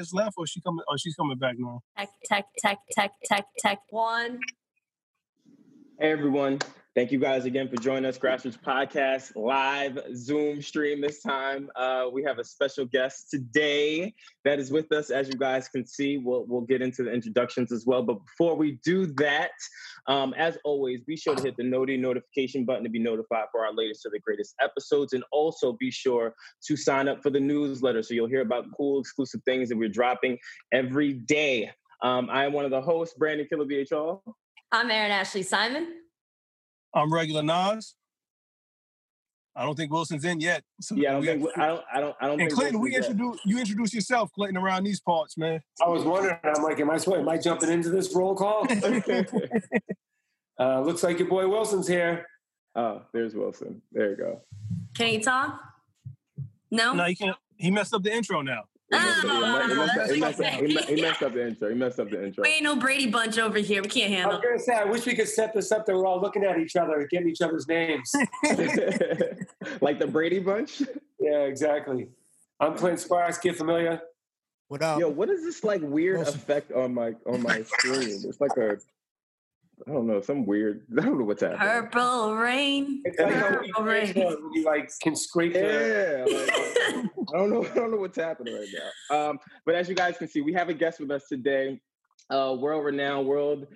She just left or she coming or she's coming back now? Tech, tech, tech, tech, tech, tech. One. Hey everyone. Thank you guys again for joining us, Grass Routes Podcast, live Zoom stream this time. Uh, we have a special guest today that is with us. As you guys can see, we'll, we'll get into the introductions as well. But before we do that, um, as always, be sure to hit the Noti notification button to be notified for our latest to the greatest episodes. And also be sure to sign up for the newsletter so you'll hear about cool exclusive things that we're dropping every day. Um, I am one of the hosts, Brandon Killer VHR. I'm Erin Ashley Simon. I'm Regular Naz. I don't think Wylson's in yet. So yeah, I don't think I don't I don't I don't. And Clinton, we introduce you introduce yourself, Clinton, around these parts, man. I was wondering. I'm like, am I am I jumping into this roll call? uh, looks like your boy Wylson's here. Oh, there's Wylson. There you go. Can you talk? No. No, he can't. He messed up the intro now. He messed, up the intro. He messed up the intro. We ain't no Brady Bunch over here. We can't handle. I was gonna say, I wish we could set this up that we're all looking at each other, getting each other's names, like the Brady Bunch. Yeah, exactly. I'm Clint Sparks. Get familiar. What up? Yo, what is this like weird Wylson. effect on my on my screen? It's like a I don't know, some weird. I don't know what's happening. Purple rain. Purple rain. You like can scrape. Yeah. Like, I don't know. I don't know what's happening right now. Um, but as you guys can see, we have a guest with us today. Uh, world renowned, world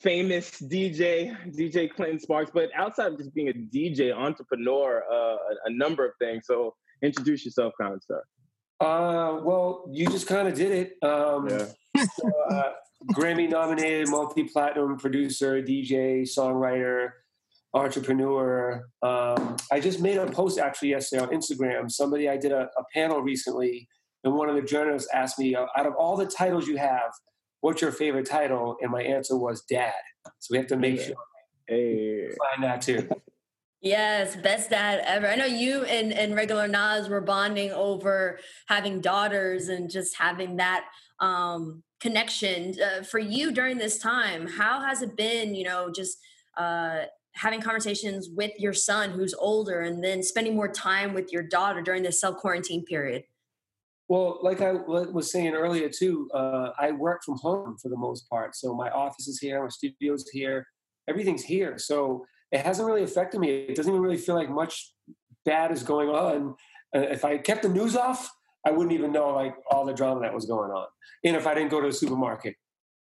famous DJ, DJ Clinton Sparks. But outside of just being a DJ, entrepreneur, uh, a, a number of things. So introduce yourself, kind of sir. Uh, well, you just kind of did it. Um, yeah. so, uh, Grammy nominated, multi platinum producer, DJ, songwriter, entrepreneur. Um, I just made a post actually yesterday on Instagram. Somebody, I did a, a panel recently, and one of the journalists asked me, uh, out of all the titles you have, what's your favorite title? And my answer was dad. So we have to make yeah. sure hey. find that too. Yes, best dad ever. I know you and, and Regular Naz were bonding over having daughters and just having that um, connection uh, for you during this time how has it been you know just uh, having conversations with your son who's older and then spending more time with your daughter during this self quarantine period? Well like i was saying earlier too uh, i work from home for the most part so my office is here my studio's here everything's here so it hasn't really affected me. It doesn't even really feel like much bad is going on. Uh, if i kept the news off I wouldn't even know like all the drama that was going on. And if I didn't go to the supermarket.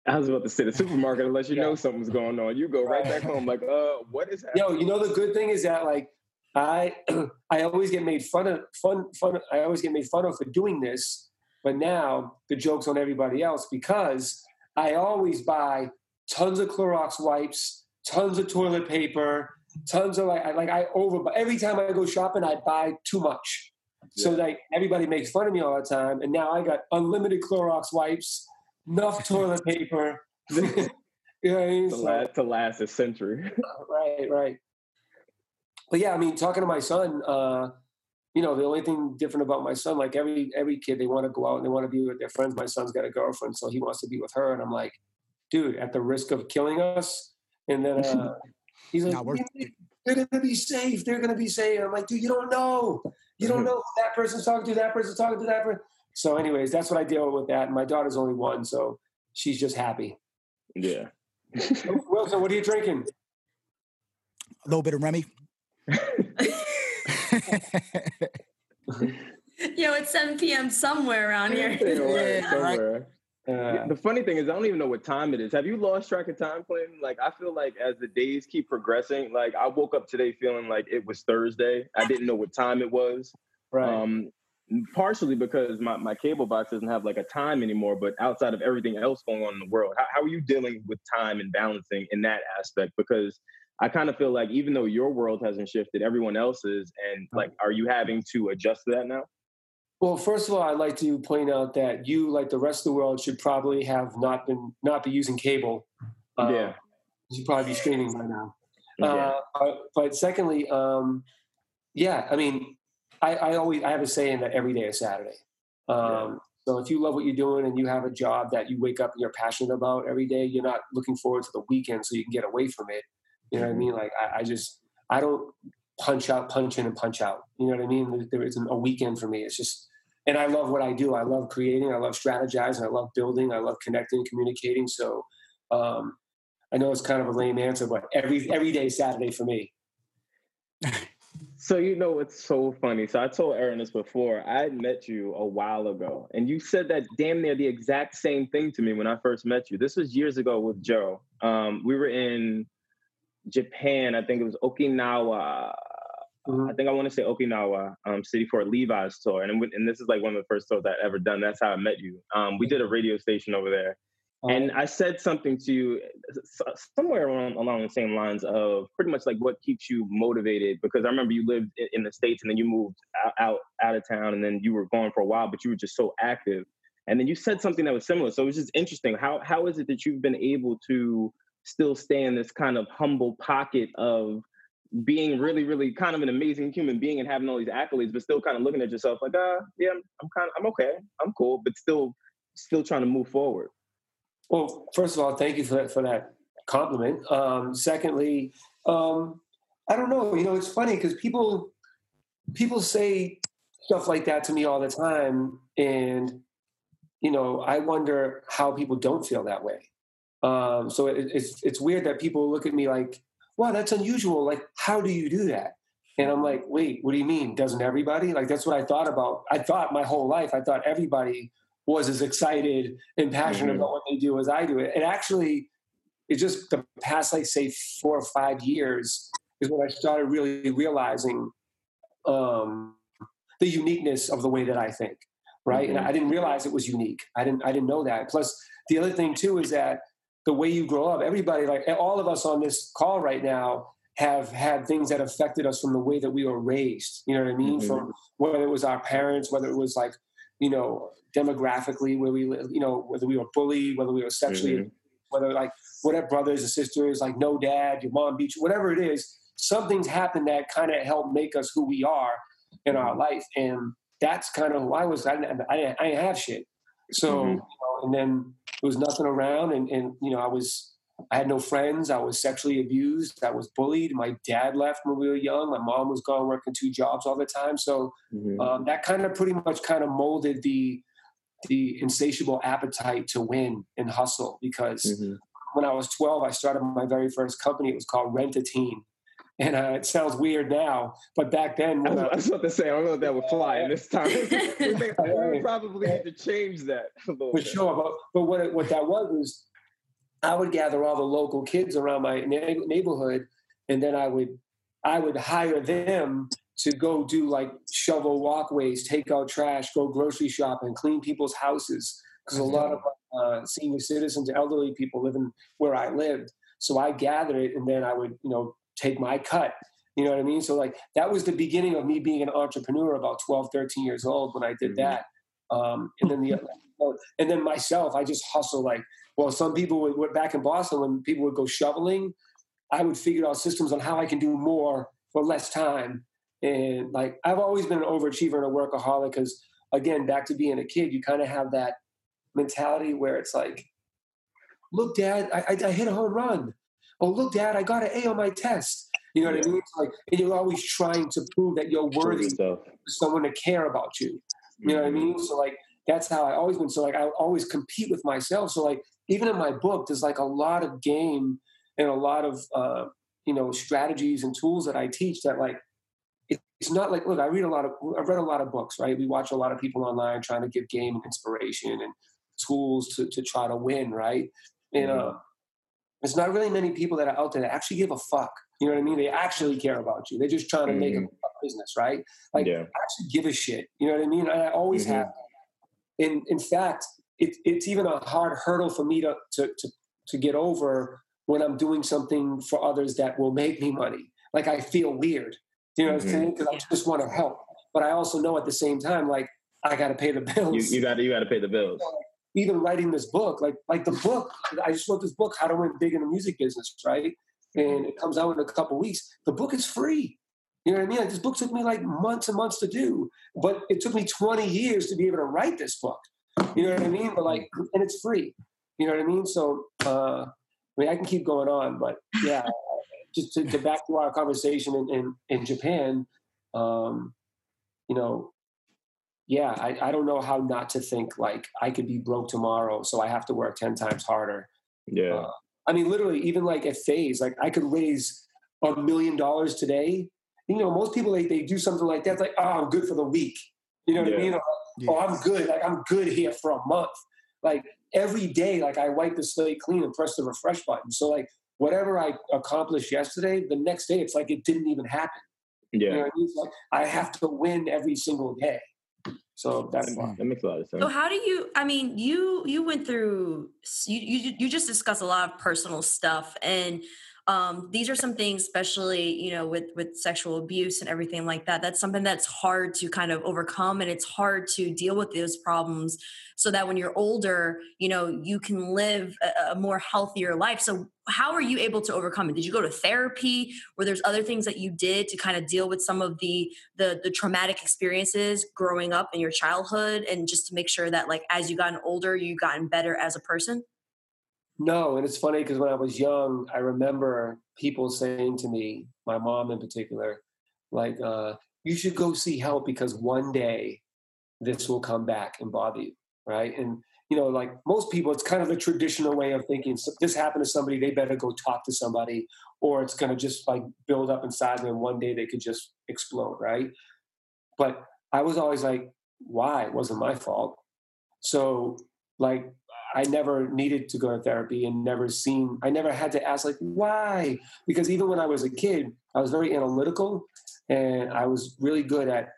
I was about to say the supermarket, unless you yeah. know something's going on, you go right back home like, uh, what is happening? Yo, you know the good thing is that like I I always get made fun of fun fun I always get made fun of for doing this, but now the joke's on everybody else because I always buy tons of Clorox wipes, tons of toilet paper, tons of like I, like I over every time I go shopping I buy too much. So like everybody makes fun of me all the time, and now I got unlimited Clorox wipes, enough toilet paper. you know what I mean? To, so, last, to last a century. right, right. But yeah, I mean, talking to my son, uh, you know, the only thing different about my son, like every every kid, they want to go out and they want to be with their friends. My son's got a girlfriend, so he wants to be with her, and I'm like, dude, at the risk of killing us. And then uh, he's like, they're gonna be safe. They're gonna be safe. I'm like, dude, you don't know. You don't mm-hmm. know that person's talking to, that person's talking to that person. So, anyways, that's what I deal with that. And my daughter's only one, so she's just happy. Yeah. Wylson, what are you drinking? A little bit of Remy. Yo, it's 7 p.m. somewhere around here. yeah, somewhere. Uh, the funny thing is, I don't even know what time it is. Have you lost track of time, Clinton? Like, I feel like as the days keep progressing, like I woke up today feeling like it was Thursday. I didn't know what time it was. Right. Um, partially because my, my cable box doesn't have like a time anymore, but outside of everything else going on in the world, how, how are you dealing with time and balancing in that aspect? Because I kind of feel like even though your world hasn't shifted, everyone else's, and like, are you having to adjust to that now? Well, first of all, I'd like to point out that you, like the rest of the world, should probably have not been not be using cable. yeah, Uh, you should probably be streaming by now. yeah. Uh, but, secondly, um, yeah, I mean, I, I always I have a saying that every day is Saturday. Um, Yeah. So if you love what you're doing and you have a job that you wake up and you're passionate about every day, you're not looking forward to the weekend so you can get away from it. You know what I mean? Like I, I just I don't punch out, punch in, and punch out. You know what I mean? There- There isn't a weekend for me. It's just, and I love what I do. I love creating. I love strategizing. I love building. I love connecting, and communicating. So um, I know it's kind of a lame answer, but every every day Saturday for me. So you know it's so funny? So I told Erin this before. I met you a while ago, and you said that damn near the exact same thing to me when I first met you. This was years ago with Joe. Um, we were in Japan. I think it was Okinawa. Mhm. I think I want to say Okinawa um, City for a Levi's tour, and and this is like one of the first tours I've ever done. That's how I met you. Um, we did a radio station over there, and I said something to you somewhere along, along the same lines of pretty much like what keeps you motivated. Because I remember you lived in, in the states and then you moved out, out out of town, and then you were gone for a while, but you were just so active. And then you said something that was similar. So it was just interesting. How how is it that you've been able to still stay in this kind of humble pocket of being really, really kind of an amazing human being and having all these accolades, but still kind of looking at yourself like, ah, yeah, I'm, I'm kind of, I'm okay, I'm cool, but still, still trying to move forward. Well, first of all, thank you for that for that compliment. Um, secondly, um, I don't know. You know, it's funny because people people say stuff like that to me all the time, and you know, I wonder how people don't feel that way. Um, so it, it's it's weird that people look at me like, "Wow, that's unusual." Like, how do you do that? And I'm like, "Wait, what do you mean? Doesn't everybody?" Like, that's what I thought about. I thought my whole life. I thought everybody was as excited and passionate Mhm. about what they do as I do it. And actually, it's just the past, like say, four or five years is when I started really realizing um, the uniqueness of the way that I think. Right, and Mhm. I didn't realize it was unique. I didn't. I didn't know that. Plus, the other thing too is that the way you grow up, everybody, like all of us on this call right now, have had things that affected us from the way that we were raised. You know what I mean? Mhm. From whether it was our parents, whether it was like, you know, demographically where we you know, whether we were bullied, whether we were sexually, Mhm. whether like whatever brothers or sisters, like no dad, your mom beat you, whatever it is, something's happened that kind of helped make us who we are in our life. And that's kind of who I was. I didn't, I didn't, I didn't have shit. So, Mhm. you know, and then there was nothing around and, and, you know, I was, I had no friends. I was sexually abused. I was bullied. My dad left when we were young. My mom was gone working two jobs all the time. So Mhm. um, that kind of pretty much kind of molded the the insatiable appetite to win and hustle. Because Mhm. when I was 12, I started my very first company. It was called Rent a Teen. And uh, it sounds weird now, but back then, I was, I, I was about to say, I don't know if that would fly in this time. we, probably need to change that a little for bit. sure. But but what it, what that was was, I would gather all the local kids around my neigh- neighborhood, and then I would I would hire them to go do like shovel walkways, take out trash, go grocery shopping, clean people's houses because a lot of uh, senior citizens, elderly people living where I lived. So I gathered it, and then I would you know take my cut. You know what I mean? So like that was the beginning of me being an entrepreneur about 12, 13 years old when I did Mhm. that. Um, and then the and then myself, I just hustle like well, some people would, would back in Boston when people would go shoveling, I would figure out systems on how I can do more for less time. And like I've always been an overachiever and a workaholic because again, back to being a kid, you kind of have that mentality where it's like, look, dad, I, I, I hit a home run. Oh, look, dad, I got an A on my test. You know what I mean? It's like, and you're always trying to prove that you're worthy for someone to care about you. You know what I mean? So like that's how I always been. So like I always compete with myself. So like even in my book, there's like a lot of game and a lot of uh, you know strategies and tools that I teach that like it's not like look I read a lot of I've read a lot of books right we watch a lot of people online trying to give game and inspiration and tools to to try to win right and uh, there's not really many people that are out there that actually give a fuck you know what I mean they actually care about you they're just trying to make a business right like yeah. Actually give a shit. You know what I mean? And I always Mhm. have. In in fact, it, it's even a hard hurdle for me to, to to to get over when I'm doing something for others that will make me money. Like I feel weird. You know what I'm Mhm. saying? Because I just want to help. But I also know at the same time, like I got to pay the bills. You you got to you got to pay the bills. Even writing this book, like like the book, I just wrote this book, How to Win Big in the Music Business, right? And it comes out in a couple weeks. The book is free. You know what I mean? Like this book took me like months and months to do, but it took me 20 years to be able to write this book. You know what I mean? But like, and it's free. You know what I mean? So, uh, I mean, I can keep going on, but yeah, just to, to back to our conversation in, in, in Japan, um, you know, yeah, I, I don't know how not to think like I could be broke tomorrow, so I have to work 10 times harder. Yeah. Uh, I mean, literally, even like at FaZe, like I could raise a million dollars today. You know, most people they, they do something like that, like, oh, I'm good for the week. You know what Yeah. I mean? Or, Yeah. Oh, I'm good. Like I'm good here for a month. Like every day, like I wipe the slate clean and press the refresh button. So like whatever I accomplished yesterday, the next day it's like it didn't even happen. You know Yeah. what I mean? Like I have to win every single day. So that's why. That makes a lot of sense. So how do you? I mean, you you went through you you you just discussed a lot of personal stuff, and um, these are some things, especially you know with with sexual abuse and everything like that. That's something that's hard to kind of overcome, and it's hard to deal with those problems, so that when you're older, you know you can live a, a more healthier life. So how are you able to overcome it? Did you go to therapy? or there's other things that you did to kind of deal with some of the the the traumatic experiences growing up in your childhood and just to make sure that like as you gotten older you gotten better as a person No, and it's funny because when I was young, I remember people saying to me, my mom in particular, like, uh, you should go see help because one day this will come back and bother you, right? And you know, like most people, it's kind of a traditional way of thinking. So this happened to somebody, they better go talk to somebody, or it's going to just like build up inside them, and one day they could just explode, right? But I was always like, why? It wasn't my fault. So, like, I never needed to go to therapy and never seen, I never had to ask, like, why? Because even when I was a kid, I was very analytical and I was really good at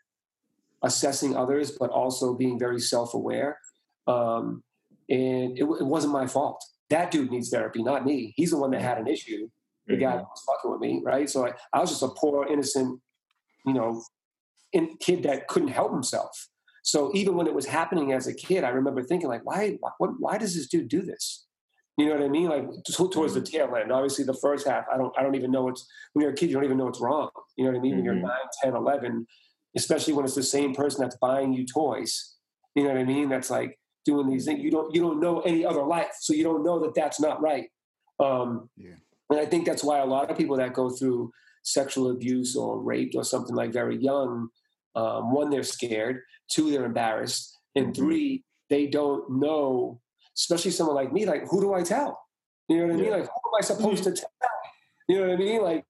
assessing others, but also being very self aware. Um, and it, it wasn't my fault. That dude needs therapy, not me. He's the one that had an issue. The guy that was fucking with me, right? So I, I was just a poor, innocent, you know, in, kid that couldn't help himself. So even when it was happening as a kid, I remember thinking like, why, why, why does this dude do this? You know what I mean? Like towards the tail end. Obviously, the first half, I don't, I don't even know what's when you're a kid, you don't even know what's wrong. You know what I mean? When you're Mhm. 9, 10, 11, especially when it's the same person that's buying you toys. You know what I mean? That's like doing these things. You don't, you don't know any other life, so you don't know that that's not right. Um, Yeah. and I think that's why a lot of people that go through sexual abuse or raped or something like very young, um, one, they're scared, two, they're embarrassed, and Mhm. three, they don't know, especially someone like me, like, who do I tell? You know what I mean? Yeah. Like, who am I supposed to tell? You know what I mean? Like,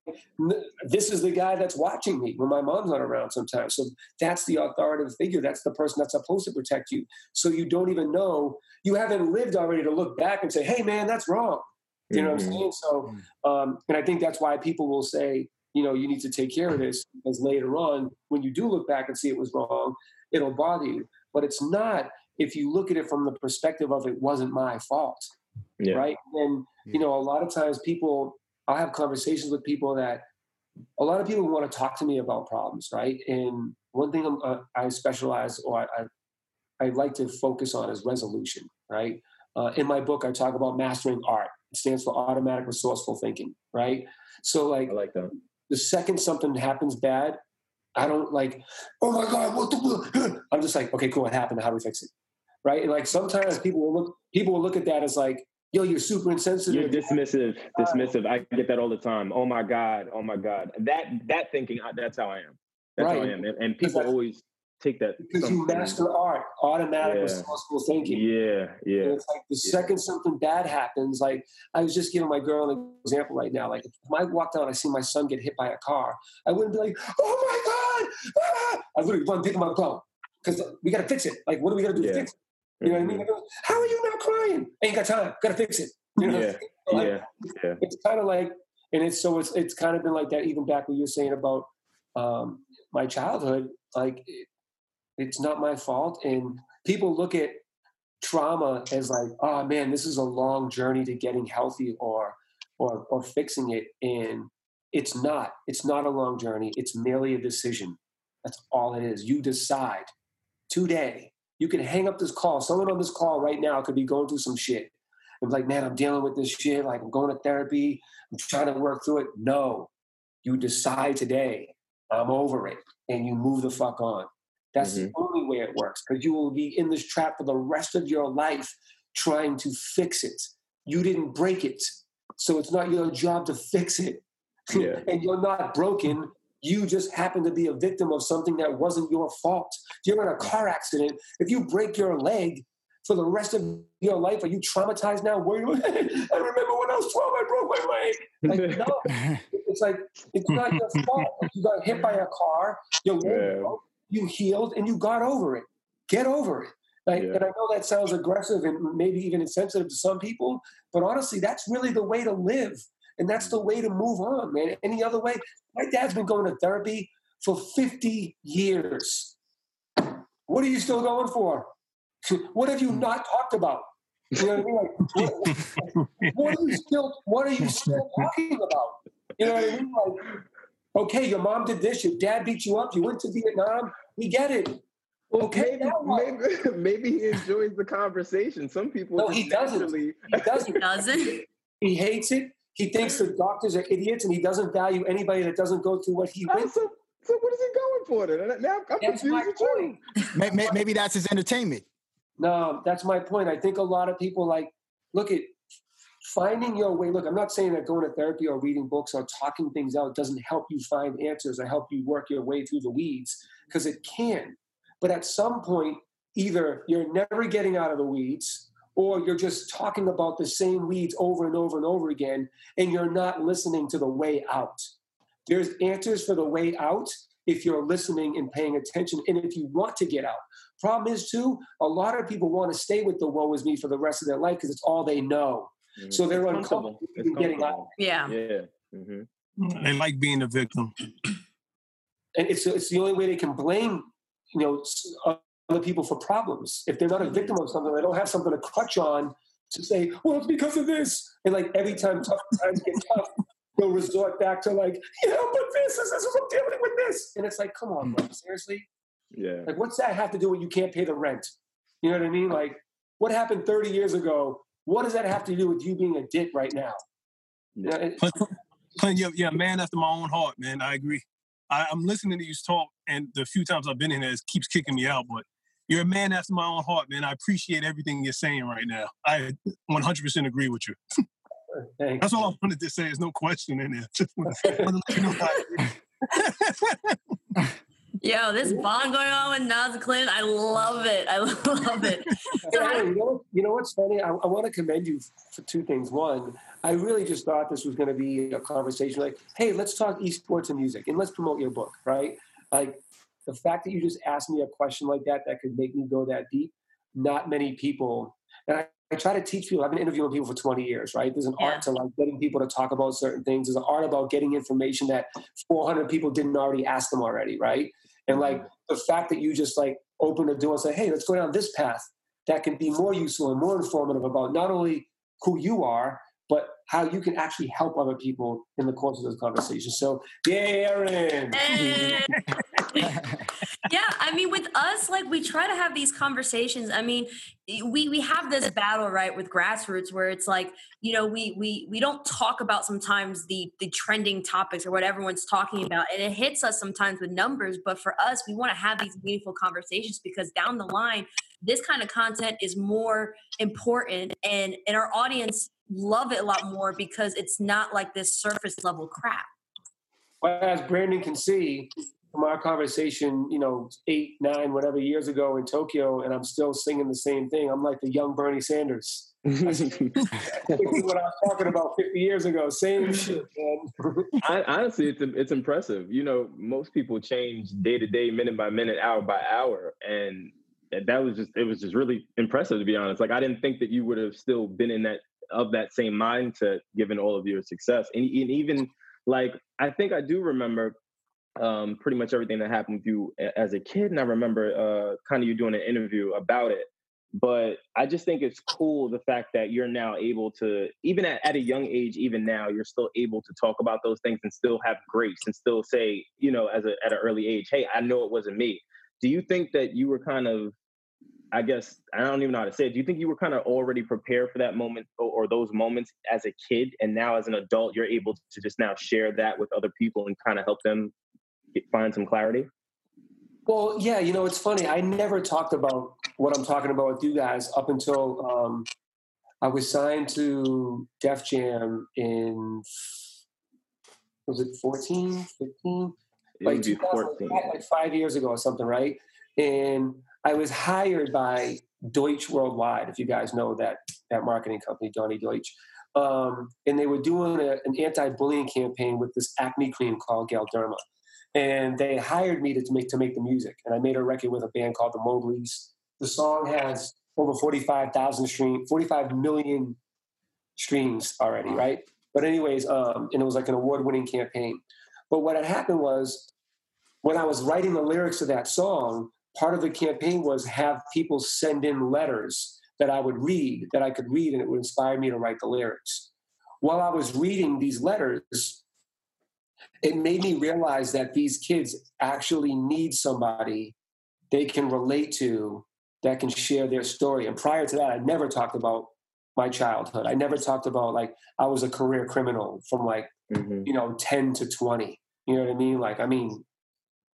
this is the guy that's watching me when my mom's not around sometimes. So that's the authoritative figure. That's the person that's supposed to protect you. So you don't even know, you haven't lived already to look back and say, hey, man, that's wrong. You know what I'm Mhm. saying? So, um, and I think that's why people will say, you know, you need to take care of this because later on, when you do look back and see it was wrong, it'll bother you. But it's not if you look at it from the perspective of it wasn't my fault, Yeah. right? And, you know, a lot of times people, I'll have conversations with people that a lot of people want to talk to me about problems, right? And one thing I'm, uh, I specialize or I, I, I like to focus on is resolution, right? Uh, in my book, I talk about mastering art. It stands for automatic resourceful thinking, right? So, like, I like that. The second something happens bad, I don't like, oh my God, what the? I'm just like, okay, cool, what happened? How do we fix it? Right? And like sometimes people will look, people will look at that as like, yo, you're super insensitive. You're dismissive, uh, dismissive. I get that all the time. Oh my god, oh my god. That that thinking, that's how I am. That's how I am. And, and people always take that. because you master art, automatic Yeah. resourceful thinking. Yeah, And yeah, it's like the Yeah. second something bad happens, like I was just giving my girl an example right now. Like if I walk down, I see my son get hit by a car, I wouldn't be like, "Oh my god!" Ah! I literally run, pick him up, go, because we got to fix it. Like, what are we gonna do to Yeah. fix it? You know what I mean? Mhm. He How are you not crying? Ain't got time. Got to fix it. You know? Yeah, Like, yeah, yeah. It's kind of like, and it's so it's it's kind of been like that even back when you were saying about um, my childhood. Like, it's not my fault, and people look at trauma as like, oh man, this is a long journey to getting healthy, or or or fixing it. And it's not. It's not a long journey. It's merely a decision. That's all it is. You decide today. You can hang up this call. Someone on this call right now could be going through some shit. And like man i'm dealing with this shit. Like i'm going to therapy. I'm trying to work through it. No. You decide today. I'm over it. And you move the fuck on that's the only way it works because you will be in this trap for the rest of your life trying to fix it you didn't break it so it's not your job to fix it Yeah. and you're not broken. You just happen to be a victim of something that wasn't your fault. You're in a car accident. If you break your leg for the rest of your life, are you traumatized now? You, I remember when I was 12, I broke my leg. Like, no, it's like, it's not your fault. You got hit by a car, your leg Yeah. You healed, and you got over it. Get over it. Like, Yeah. And I know that sounds aggressive and maybe even insensitive to some people, but honestly, that's really the way to live. And that's the mm. way to move on, man. Any other way? My dad's been going to therapy for 50 years. What are you still going for? What have you not talked about? You know what I mean? Like, what, what are you still what are you still talking about? You know what I mean? Like, okay, your mom did this, your dad beat you up, you went to Vietnam, we get it. Well, Okay, maybe, maybe, maybe he enjoys the conversation. Some people No, he doesn't. naturally- He doesn't. Doesn't? He hates it. He thinks the doctors are idiots and he doesn't value anybody that doesn't go through what he Oh, went so, so what is he going for then? Now I'm That's confused my with you. point. May- may- Maybe that's his entertainment. No, that's my point. I think a lot of people like look at finding your way. Look, I'm not saying that going to therapy or reading books or talking things out doesn't help you find answers or help you work your way through the weeds because it can. But at some point, either you're never getting out of the weeds or you're just talking about the same weeds over and over and over again and you're not listening to the way out. There's answers for the way out if you're listening and paying attention and if you want to get out. Problem is, too, a lot of people want to stay with the woe is me for the rest of their life because it's all they know. So they're It's uncomfortable comfortable. even It's getting out. comfortable. Yeah. Yeah. hmm They like being a victim. And it's, it's the only way they can blame, you know, other people for problems. If they're not a victim of something, they don't have something to clutch on to say, well, it's because of this. And like every time tough times get tough, they'll resort back to like, yeah, but this is this is what I'm dealing with this. And it's like, come on, hmm. bro, seriously? Yeah. Like, what's that have to do with you can't pay the rent? You know what I mean? Like, what happened 30 years ago? What does that have to do with you being a dick right now? You know, and- Clint, Clint, you're, you're a man after my own heart, man. I agree. I, I'm listening to you talk, and the few times I've been in there, it keeps kicking me out. But you're a man after my own heart, man. I appreciate everything you're saying right now. I 100% agree with you. Thanks. That's all I wanted to say. There's no question in there. Just wanted to let you know. Yo, this bond going on with Naz and Clinton, I love it. I love it. Hey, you, know, you know what's funny? I, I want to commend you for two things. One, I really just thought this was going to be a conversation like, hey, let's talk esports and music and let's promote your book, right? Like the fact that you just asked me a question like that that could make me go that deep, not many people. And I, I try to teach people, I've been interviewing people for 20 years, right? There's an Yeah. art to like getting people to talk about certain things. There's an art about getting information that 400 people didn't already ask them already, right? And like the fact that you just like open the door and say, hey, let's go down this path that can be more useful and more informative about not only who you are, but how you can actually help other people in the course of this conversation. So, yay, Erin! Yeah, I mean, with us, like we try to have these conversations. I mean, we we have this battle right with Grass Routes where it's like you know we we we don't talk about sometimes the the trending topics or what everyone's talking about, and it hits us sometimes with numbers. But for us, we want to have these meaningful conversations because down the line, this kind of content is more important, and and our audience love it a lot more because it's not like this surface level crap. Well, as Brandon can see from our conversation, you know, eight, nine, whatever years ago in Tokyo, and I'm still singing the same thing. I'm like the young Bernie Sanders. This is what I was talking about 50 years ago. Same shit, man. I, honestly, it's it's impressive. You know, most people change day to day, minute by minute, hour by hour, and that was just it was just really impressive to be honest. Like I didn't think that you would have still been in that of that same mindset given all of your success, and, and even like I think I do remember um, pretty much everything that happened with you as a kid, and I remember uh, kind of you doing an interview about it. but I just think it's cool the fact that you're now able to, even at, at a young age, even now, you're still able to talk about those things and still have grace and still say, you know, as a, at an early age, hey, I know it wasn't me. Do you think that you were kind of, I guess, I don't even know how to say it. Do you think you were kind of already prepared for that moment or, or those moments as a kid? And now as an adult, you're able to just now share that with other people and kind of help them find some clarity? Well, yeah, you know, it's funny. I never talked about what I'm talking about with you guys up until um, I was signed to Def Jam in was it 14, 15? Like 14. like five years ago or something, right? And I was hired by Deutsch Worldwide, if you guys know that that marketing company, Johnny Deutsch. Um, and they were doing a, an anti-bullying campaign with this acne cream called Galderma and they hired me to make to make the music. And I made a record with a band called the Mowgli's. The song has over forty five thousand streams, forty five million streams already, right? But anyways, um, and it was like an award winning campaign. But what had happened was when I was writing the lyrics of that song, part of the campaign was have people send in letters that I would read, that I could read, and it would inspire me to write the lyrics. While I was reading these letters, it made me realize that these kids actually need somebody they can relate to that can share their story. And prior to that, I never talked about my childhood. I never talked about like I was a career criminal from like mm-hmm. you know 10 to 20. You know what I mean? Like I mean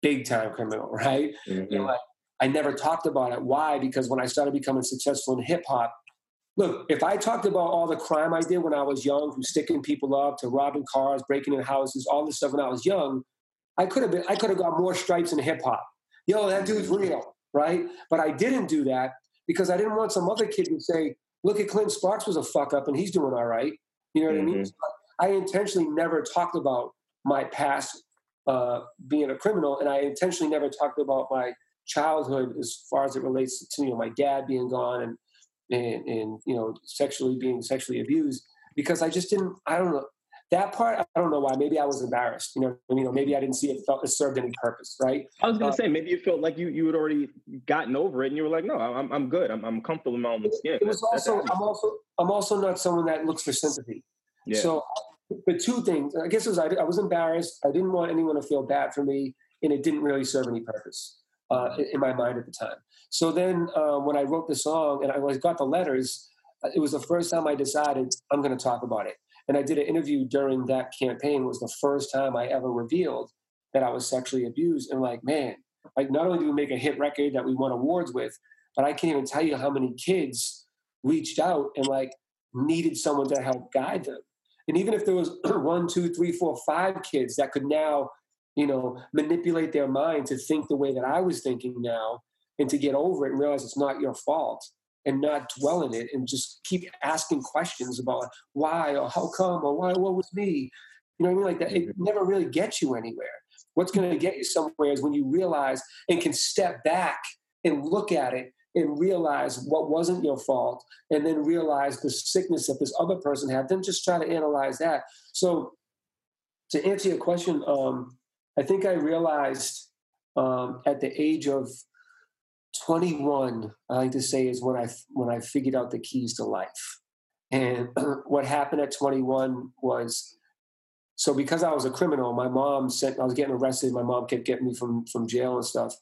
big time criminal, right? Mm-hmm. You know, like I never talked about it. Why? Because when I started becoming successful in hip hop, Look, if I talked about all the crime I did when I was young, from sticking people up to robbing cars, breaking in houses, all this stuff when I was young, I could have been I could have got more stripes in hip hop. Yo, that dude's real, right? But I didn't do that because I didn't want some other kid to say, look at Clint Sparks was a fuck up and he's doing all right. You know what mm-hmm. I mean? So I intentionally never talked about my past uh, being a criminal, and I intentionally never talked about my childhood as far as it relates to you know my dad being gone and and, and you know sexually being sexually abused because I just didn't I don't know that part I don't know why maybe I was embarrassed you know you know maybe I didn't see it felt it served any purpose right? I was gonna uh, say maybe you felt like you you had already gotten over it and you were like no I'm I'm good. I'm I'm comfortable in my own skin. it was also I'm also I'm also not someone that looks for sympathy. Yeah. so the two things I guess it was I, I was embarrassed I didn't want anyone to feel bad for me and it didn't really serve any purpose uh, in my mind at the time so then uh, when I wrote the song and I got the letters, uh, it was the first time I decided I'm going to talk about it. And I did an interview during that campaign. It was the first time I ever revealed that I was sexually abused. And like, man, like not only do we make a hit record that we won awards with, but I can't even tell you how many kids reached out and like needed someone to help guide them. And even if there was one, two, three, four, five kids that could now, you know, manipulate their mind to think the way that I was thinking now, and to get over it and realize it's not your fault and not dwell in it and just keep asking questions about why or how come or why what was me? You know what i mean? Like that it mm-hmm. never really gets you anywhere. What's going to get you somewhere is when you realize and can step back and look at it and realize what wasn't your fault and then realize the sickness that this other person had then just try to analyze that. So to answer your question um, i think i realized um, at the age of 21 i like to say is when i when i figured out the keys to life. And what happened at 21 was so because i was a criminal my mom sent i was getting arrested my mom kept getting me from from jail and stuff.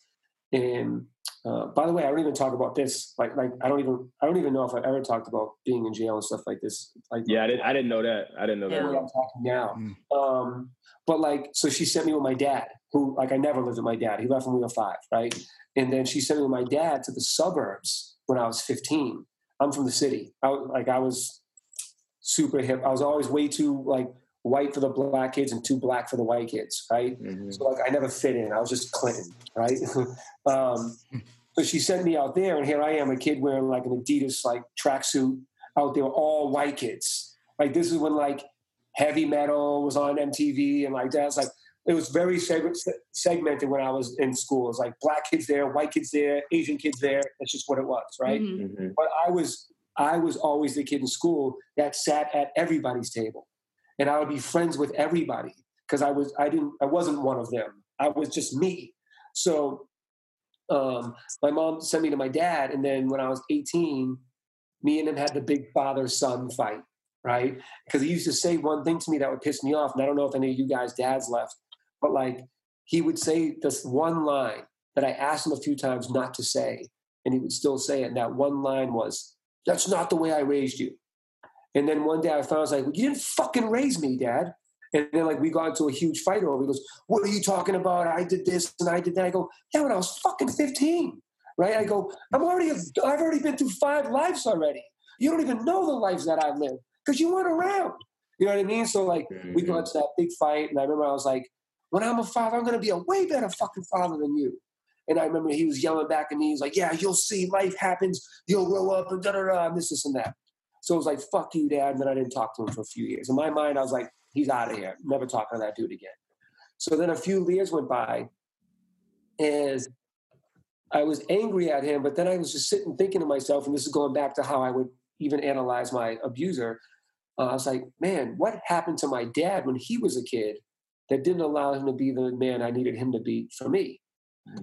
And uh, by the way i don't even talk about this like like i don't even i don't even know if i ever talked about being in jail and stuff like this like yeah i didn't i didn't know that. I didn't know yeah. that i'm talking now. Mm. um but like so she sent me with my dad who like i never lived with my dad he left when we were five right and then she sent me with my dad to the suburbs when I was 15. I'm from the city. I like I was super hip. I was always way too like white for the black kids and too black for the white kids, right? Mm-hmm. So like I never fit in. I was just Clinton, right? um, so she sent me out there, and here I am, a kid wearing like an Adidas like tracksuit out there, all white kids. Like this is when like heavy metal was on MTV, and like that's like it was very segmented when I was in school. It was like black kids there, white kids there, Asian kids there. That's just what it was, right? Mm-hmm. mm-hmm. But I was I was always the kid in school that sat at everybody's table, and I would be friends with everybody because I was I didn't I wasn't one of them. I was just me. So um, my mom sent me to my dad, and then when I was 18, me and him had the big father son fight, right? Because he used to say one thing to me that would piss me off, and I don't know if any of you guys' dads left, but like he would say this one line that I asked him a few times not to say, and he would still say it. And that one line was, "That's not the way I raised you." And then one day I found I was like, well, "You didn't fucking raise me, Dad." And then like we got into a huge fight over. He goes, "What are you talking about? I did this and I did that." I go, "Yeah, when I was fucking 15." Right? I go, "I'm already I've already been through five lives already. You don't even know the lives that I've lived because you weren't around." You know what I mean? So like we got mm-hmm. into that big fight, and I remember I was like, "When I'm a father, I'm going to be a way better fucking father than you." And I remember he was yelling back at me. He's like, "Yeah, you'll see. Life happens. You'll grow up and da da da and this, this, and that." So it was like, "Fuck you, dad." And then I didn't talk to him for a few years. In my mind, I was like, "He's out of here. Never talking to that dude again." So then a few years went by, and I was angry at him. But then I was just sitting thinking to myself, and this is going back to how I would even analyze my abuser. Uh, I was like, "Man, what happened to my dad when he was a kid that didn't allow him to be the man I needed him to be for me?"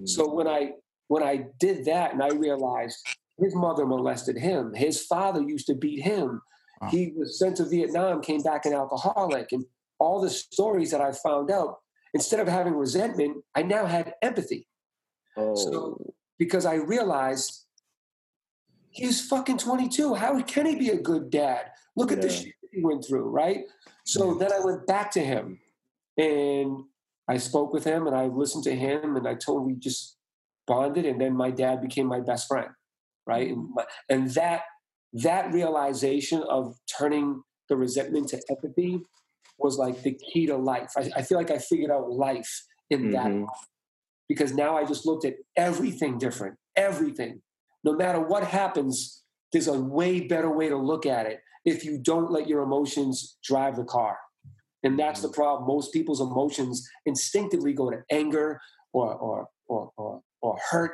So mm. when I when I did that and I realized his mother molested him, his father used to beat him, Wow. he was sent to Vietnam, came back an alcoholic, and all the stories that I found out. Instead of having resentment, I now had empathy Oh, So- because I realized he's fucking 22. How can he be a good dad? Look at the shit he went through, right? So then I went back to him and I spoke with him and I listened to him and I totally just bonded and then my dad became my best friend, right? And, my, and that that realization of turning the resentment to empathy was like the key to life. I, I feel like I figured out life in that Mhm. because now I just looked at everything different, everything. No matter what happens, there's a way better way to look at it if you don't let your emotions drive the car. And that's the problem. Most people's emotions instinctively go to anger or or or or, or hurt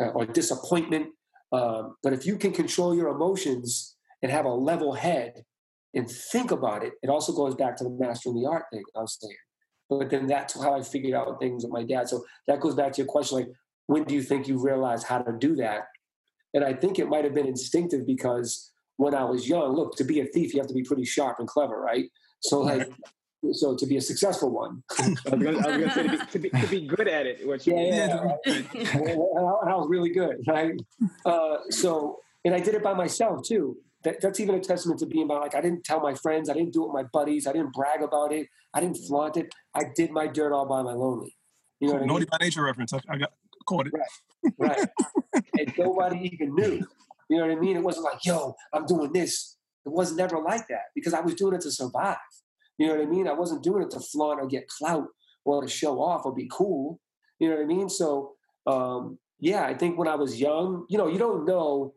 uh, or disappointment. Um, but if you can control your emotions and have a level head and think about it, it also goes back to the mastering the art thing I was saying. But then that's how I figured out things with my dad. So that goes back to your question, like, when do you think you realized how to do that? And I think it might have been instinctive because when I was young, look, to be a thief, you have to be pretty sharp and clever, right? So like, so to be a successful one, I was was gonna say to be, to be to be good at it. What you Yeah, yeah. and I, was really good, right? Uh, so, and I did it by myself too. That, that's even a testament to being by like I didn't tell my friends, I didn't do it with my buddies, I didn't brag about it, I didn't flaunt it. I did my dirt all by my lonely. You know what I mean? Naughty by nature reference. I, I got caught it. Right, right? and nobody even knew. You know what I mean? It wasn't like, yo, I'm doing this. It was never like that because I was doing it to survive. You know what I mean? I wasn't doing it to flaunt or get clout or to show off or be cool. You know what I mean? So, um, yeah, I think when I was young, you know, you don't know.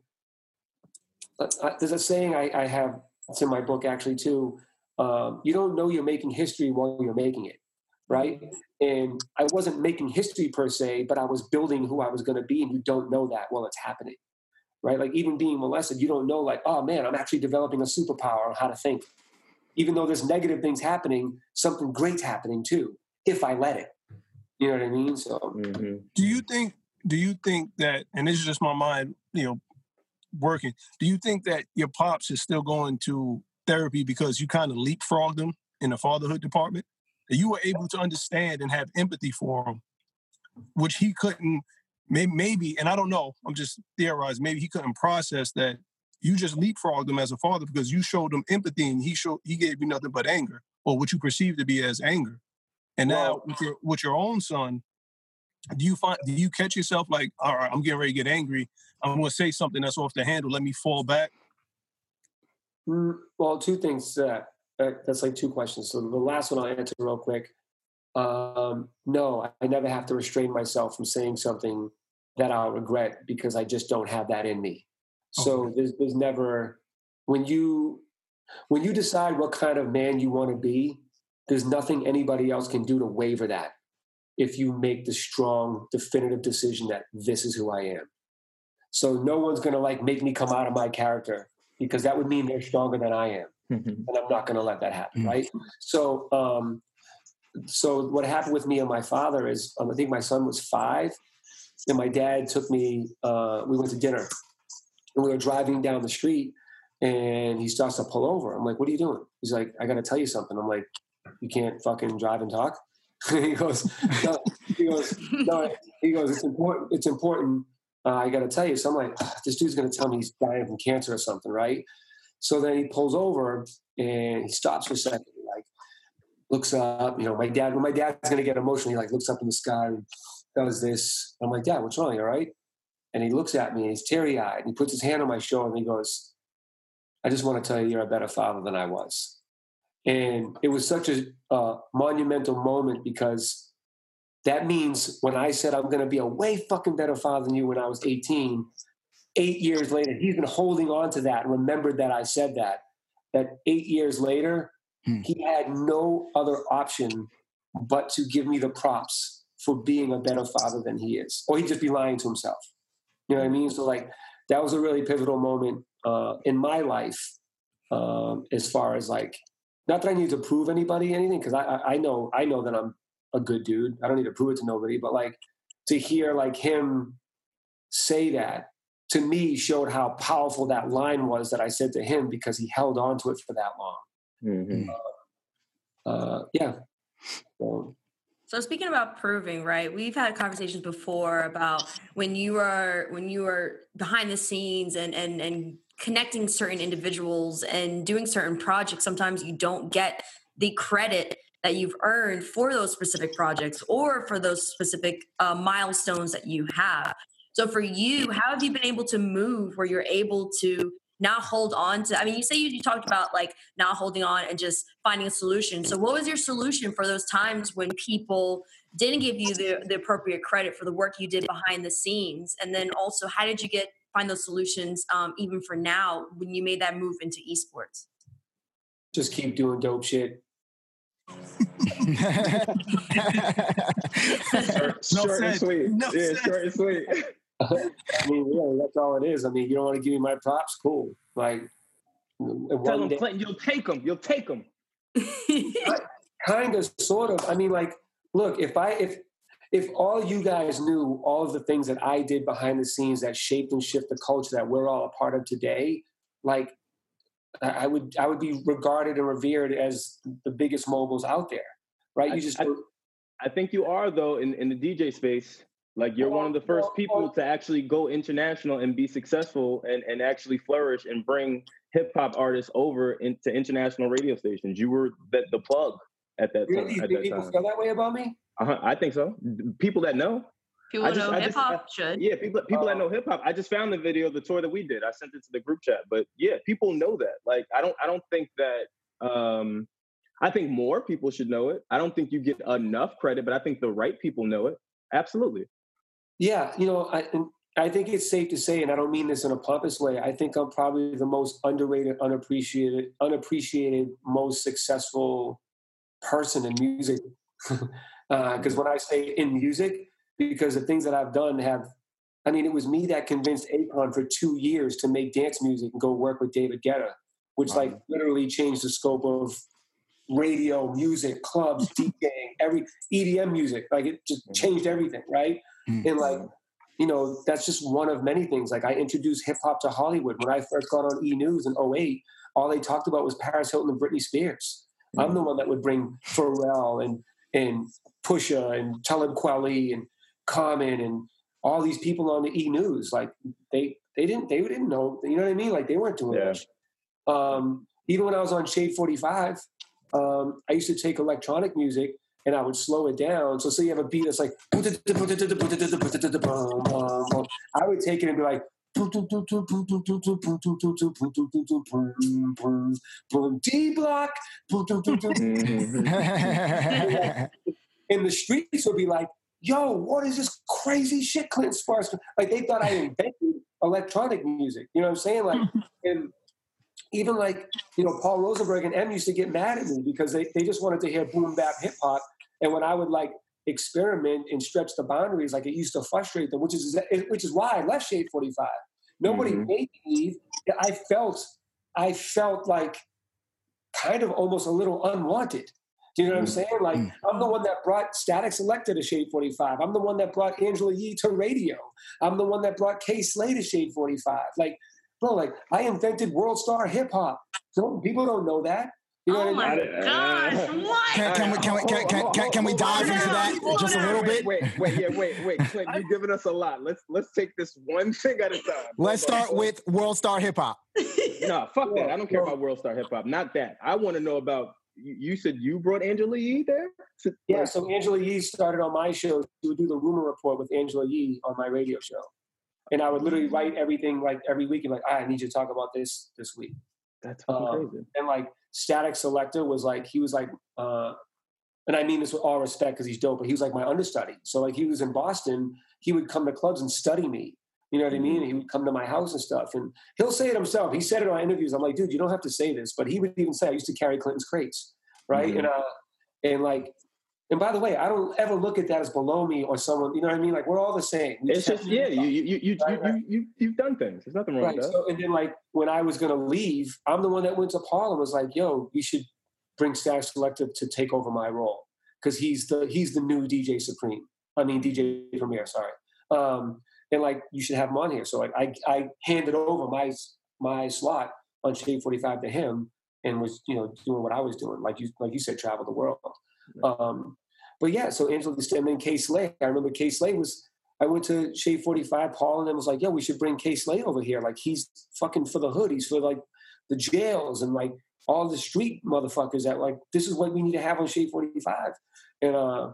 Uh, uh, there's a saying I, I have, it's in my book actually too. Um, you don't know you're making history while you're making it, right? and I wasn't making history per se, but I was building who I was going to be, and you don't know that while it's happening, right? Like even being molested, you don't know, like, oh man, I'm actually developing a superpower on how to think. Even though there's negative things happening, something great's happening too, if I let it. You know what I mean? So Mhm. Do you think? Do you think that? And this is just my mind, you know, working. Do you think that your pops is still going to therapy because you kind of leapfrogged them in the fatherhood department? That you were able to understand and have empathy for him, which he couldn't. Maybe, maybe, and I don't know. I'm just theorizing. Maybe he couldn't process that you just leapfrogged him as a father because you showed him empathy and he showed he gave you nothing but anger or what you perceive to be as anger. And now with your with your own son, do you find do you catch yourself like, all right, I'm getting ready to get angry. I'm going to say something that's off the handle. Let me fall back. Mm, well, two things. that. Uh, that's like two questions. So the last one I'll answer real quick. Um, no, I never have to restrain myself from saying something that I'll regret because I just don't have that in me. So there's, there's never when you when you decide what kind of man you want to be, there's nothing anybody else can do to waver that. If you make the strong, definitive decision that this is who I am. So no one's gonna like make me come out of my character because that would mean they're stronger than I am and I'm not going to let that happen, Mm. right? So, um, so what happened with me and my father is, um, I think my son was five, and my dad took me. Uh, we went to dinner, and we were driving down the street, and he starts to pull over. I'm like, "What are you doing?" He's like, "I got to tell you something." I'm like, "You can't fucking drive and talk." he goes, no. he goes, no. He goes, it's important. It's important. Uh, I got to tell you. So I'm like, ah, this dude's going to tell me he's dying from cancer or something, right? So then he pulls over and he stops for a second, like looks up. You know, my dad. When my dad's going to get emotional, he like looks up in the sky and does this. I'm like, Dad, what's wrong? All right? And he looks at me and he's teary eyed. And he puts his hand on my shoulder and he goes, I just want to tell you, you're a better father than I was. And it was such a uh, monumental moment because that means when I said I'm going to be a way fucking better father than you when I was 18, eight years later, he's been holding on to that and remembered that I said that. That eight years later, hmm. he had no other option but to give me the props for being a better father than he is, or he'd just be lying to himself. You know what I mean? So, like, that was a really pivotal moment uh, in my life um, as far as like not that I need to prove anybody anything, because I, I, I know I know that I'm a good dude. I don't need to prove it to nobody. But like to hear like him say that to me showed how powerful that line was that I said to him because he held on to it for that long. Mm-hmm. Uh, uh, yeah. So, so speaking about proving, right? We've had conversations before about when you are when you are behind the scenes and and and connecting certain individuals and doing certain projects, sometimes you don't get the credit that you've earned for those specific projects or for those specific uh, milestones that you have. So for you, how have you been able to move where you're able to not hold on to? I mean, you say you, you talked about like not holding on and just finding a solution. So what was your solution for those times when people didn't give you the, the appropriate credit for the work you did behind the scenes? And then also, how did you get find those solutions um, even for now when you made that move into esports? Just keep doing dope shit. short, short and sweet. No yeah, short and sweet. I mean, really, that's all it is. I mean, you don't want to give me my props, cool. Like, tell them, Clinton, you'll take them. You'll take them. kind of, sort of. I mean, like, look, if I if if all you guys knew all of the things that I did behind the scenes that shaped and shift the culture that we're all a part of today, like I would I would be regarded and revered as the biggest moguls out there, right? You just I, I, think you are though in, in the DJ space. Like you're one of the first people to actually go international and be successful and, and actually flourish and bring hip hop artists over into international radio stations. You were the, the plug at that really? time. At that people time. feel that way about me? Uh-huh, I think so. People that know. People just, know hip hop should. Yeah, people people that know hip hop. I just found the video of the tour that we did. I sent it to the group chat. But yeah, people know that. Like I don't I don't think that um I think more people should know it. I don't think you get enough credit, but I think the right people know it. Absolutely. Yeah, you know, I I think it's safe to say, and I don't mean this in a pompous way. I think I'm probably the most underrated, unappreciated, unappreciated, most successful person in music. Because uh, when I say in music, because the things that I've done have, I mean, it was me that convinced Akon for two years to make dance music and go work with David Guetta, which wow. like literally changed the scope of radio, music, clubs, DJing, every EDM music. Like it just changed everything, right? Mm-hmm. And like, you know, that's just one of many things. Like I introduced hip hop to Hollywood when I first got on E News in 08. All they talked about was Paris Hilton and Britney Spears. Mm-hmm. I'm the one that would bring Pharrell and and Pusha and Talib Kweli and Common and all these people on the E News. Like they they didn't they didn't know. You know what I mean? Like they weren't doing yeah. much. Um, even when I was on Shade 45, um, I used to take electronic music and I would slow it down. So say you have a beat that's like I would take it and be like D block. Mm-hmm. and the streets would be like, yo, what is this crazy shit Clint Sparks? Like they thought I invented electronic music. You know what I'm saying? Like, and even like, you know, Paul Rosenberg and Em used to get mad at me because they, they just wanted to hear boom bap hip hop. And when I would like experiment and stretch the boundaries, like it used to frustrate them, which is which is why I left Shade 45. Nobody mm-hmm. made me leave. I felt I felt like kind of almost a little unwanted Do you know what I'm Mm. saying? Like, Mm. I'm the one that brought Statik Selektah to Shade 45. I'm the one that brought Angela Yee to radio. I'm the one that brought Kay Slay to Shade 45. Like, bro, like, I invented World Star Hip Hop. So people don't know that. You know oh my mean? I- gosh, what? Can, can we can we can, can, can, can we dive into that just a little bit? Wait, wait, yeah, wait, wait, Clint, you're giving us a lot. Let's let's take this one thing at a time. Let's Hold start on. with World Star Hip Hop. No, fuck that. I don't care about World Star Hip Hop. Not that. I want to know about. You you said you brought Angela Yee there. Yeah, so Angela Yee started on my show. She would do the rumor report with Angela Yee on my radio show. And I would literally write everything like every week and like, "Ah, I need you to talk about this this week. That's um, crazy. and like Statik Selektah was like he was like uh and i mean this with all respect because he's dope but he was like my understudy. So like he was in boston he would come to clubs and study me. You know what i mean? He would come to my house and stuff and he'll say it himself. He said it on interviews. I'm like dude you don't have to say this but he would even say i used to carry clinton's crates right? Mhm. and uh and like and by the way i don't ever look at that as below me or someone you know what i mean like we're all the same We It's just have- yeah, you you you you Right, right. you you you've done things. There's nothing wrong Right. with that. So, and then like when I was gonna leave, I'm the one that went to Paul and was like, "Yo, you should bring Statik Selektah to take over my role because he's the he's the new DJ Supreme. I mean DJ Premier, sorry. Um, and like you should have him on here. So like I I handed over my my slot on Shade 45 to him and was you know doing what I was doing, like you like you said, travel the world. Um, but yeah, so Angela and then Kay Slay. I remember Kay Slay was I went to Shade 45, Paul, and then was like, yo, we should bring Kay Slay over here. Like, he's fucking for the hood. He's for like the jails and like all the street motherfuckers that like, this is what we need to have on Shade 45. And, uh,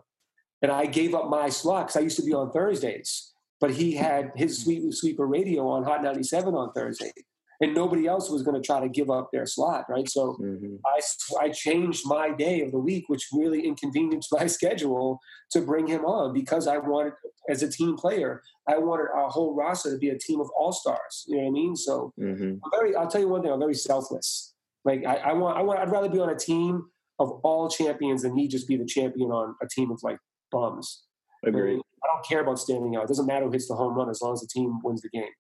and I gave up my slot because I used to be on Thursdays, but he had his sweep sweeper radio on Hot 97 on Thursday. And nobody else was going to try to give up their slot, right? So Mhm. I, I changed my day of the week, which really inconvenienced my schedule to bring him on because I wanted, as a team player, I wanted our whole roster to be a team of all stars. You know what I mean? So Mhm. I'm very, I'll tell you one thing, I'm very selfless. Like I, I want, I want, I'd rather be on a team of all champions than me just be the champion on a team of like bums. I Agreed. mean? I don't care about standing out. It doesn't matter who hits the home run as long as the team wins the game.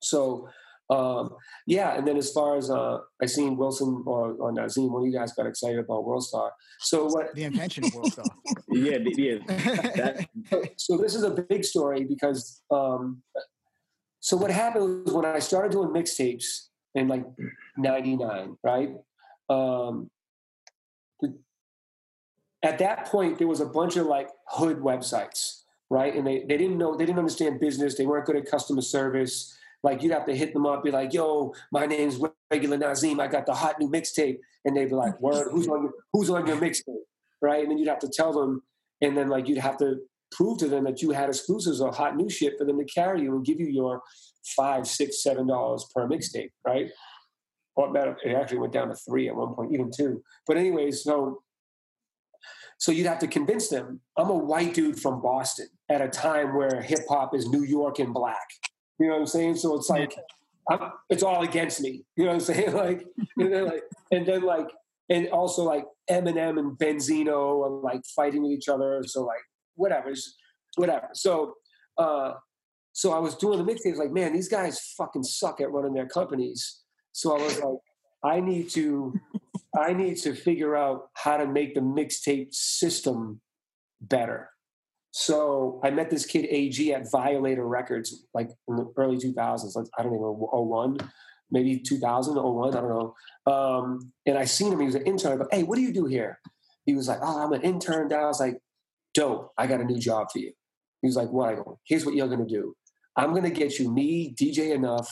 So, um, yeah. And then as far as uh, I seen Wylson or, or Nazim, one of you guys got excited about World Star. So what? The invention of World Star. Yeah, yeah. That, So this is a big story because um, so what happened was when I started doing mixtapes in like '99, right? Um, the, at that point, there was a bunch of like hood websites, right? And they, they didn't know, they didn't understand business. They weren't good at customer service. Like you'd have to hit them up, be like, "Yo, my name's Regular Nazim. I got the hot new mixtape," and they'd be like, "Word, who's on your who's on your mixtape?" Right? And then you'd have to tell them, and then like you'd have to prove to them that you had exclusives or hot new shit for them to carry you and give you your five, six, seven dollars per mixtape, right? Or it actually went down to three at one point, even two. But anyways, so so you'd have to convince them. I'm a white dude from Boston at a time where hip hop is New York and black. You know what I'm saying? So it's like I'm, it's all against me. You know what I'm saying? Like, and then like, and then like, and also like Eminem and Benzino are like fighting with each other. So like, whatever, whatever. So, uh, so I was doing the mixtapes. Like, man, these guys fucking suck at running their companies. So I was like, I need to, I need to figure out how to make the mixtape system better. So I met this kid AG at Violator Records, like in the early 2000s. Like, I don't even know, 01, maybe 2000, 01, I don't know. Um, and I seen him, he was an intern. But hey, what do you do here? He was like, oh, I'm an intern. I was like, dope, I got a new job for you. He was like, what? I go, here's what you're to do. I'm to get you me, DJ Enuff,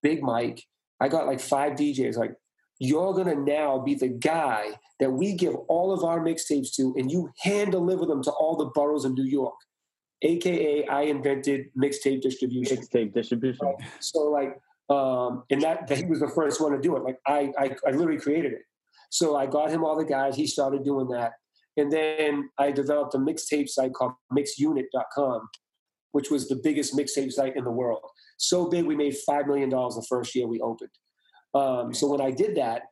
Big Mike. I got like five DJs. Like, you're going to now be the guy that we give all of our mixtapes to, and you hand deliver them to all the boroughs of New York. AKA, I invented mixtape distribution. mixtape distribution. So like, um, and that, that he was the first one to do it. Like I, I, I literally created it. So I got him all the guys. He started doing that, and then I developed a mixtape site called MixUnit.com, which was the biggest mixtape site in the world. So big, we made five million dollars the first year we opened. Um, so when I did that,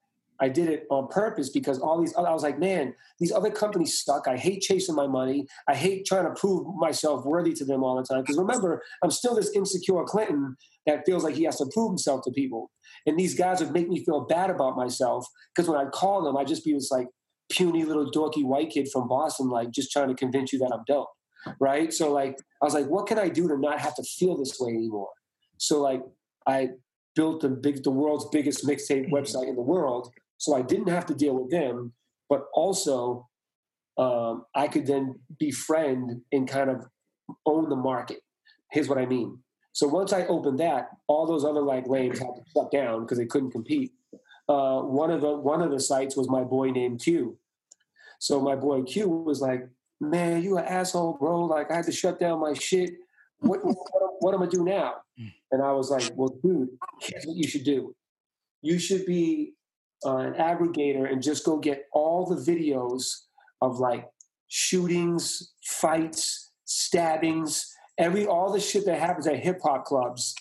I did it on purpose because all these other, I was like, man, these other companies suck. I hate chasing my money. I hate trying to prove myself worthy to them all the time. Because remember, I'm still this insecure Clinton that feels like he has to prove himself to people. And these guys would make me feel bad about myself because when I call them, I just be this like, puny little dorky white kid from Boston, like just trying to convince you that I'm dope, right? So like I was like, what can I do to not have to feel this way anymore? So like I built the big, the world's biggest mixtape website in the world, so I didn't have to deal with them, but also um, I could then befriend and kind of own the market. Here's what I mean. So once I opened that, all those other like lanes had to shut down because they couldn't compete. Uh, one of the one of the sites was my boy named Q. So my boy Q was like, "Man, you an asshole, bro! Like I had to shut down my shit. What what, what am I do now?" And I was like, "Well, dude, here's what you should do. You should be uh, an aggregator and just go get all the videos of like shootings, fights, stabbings, every all the shit that happens at hip hop clubs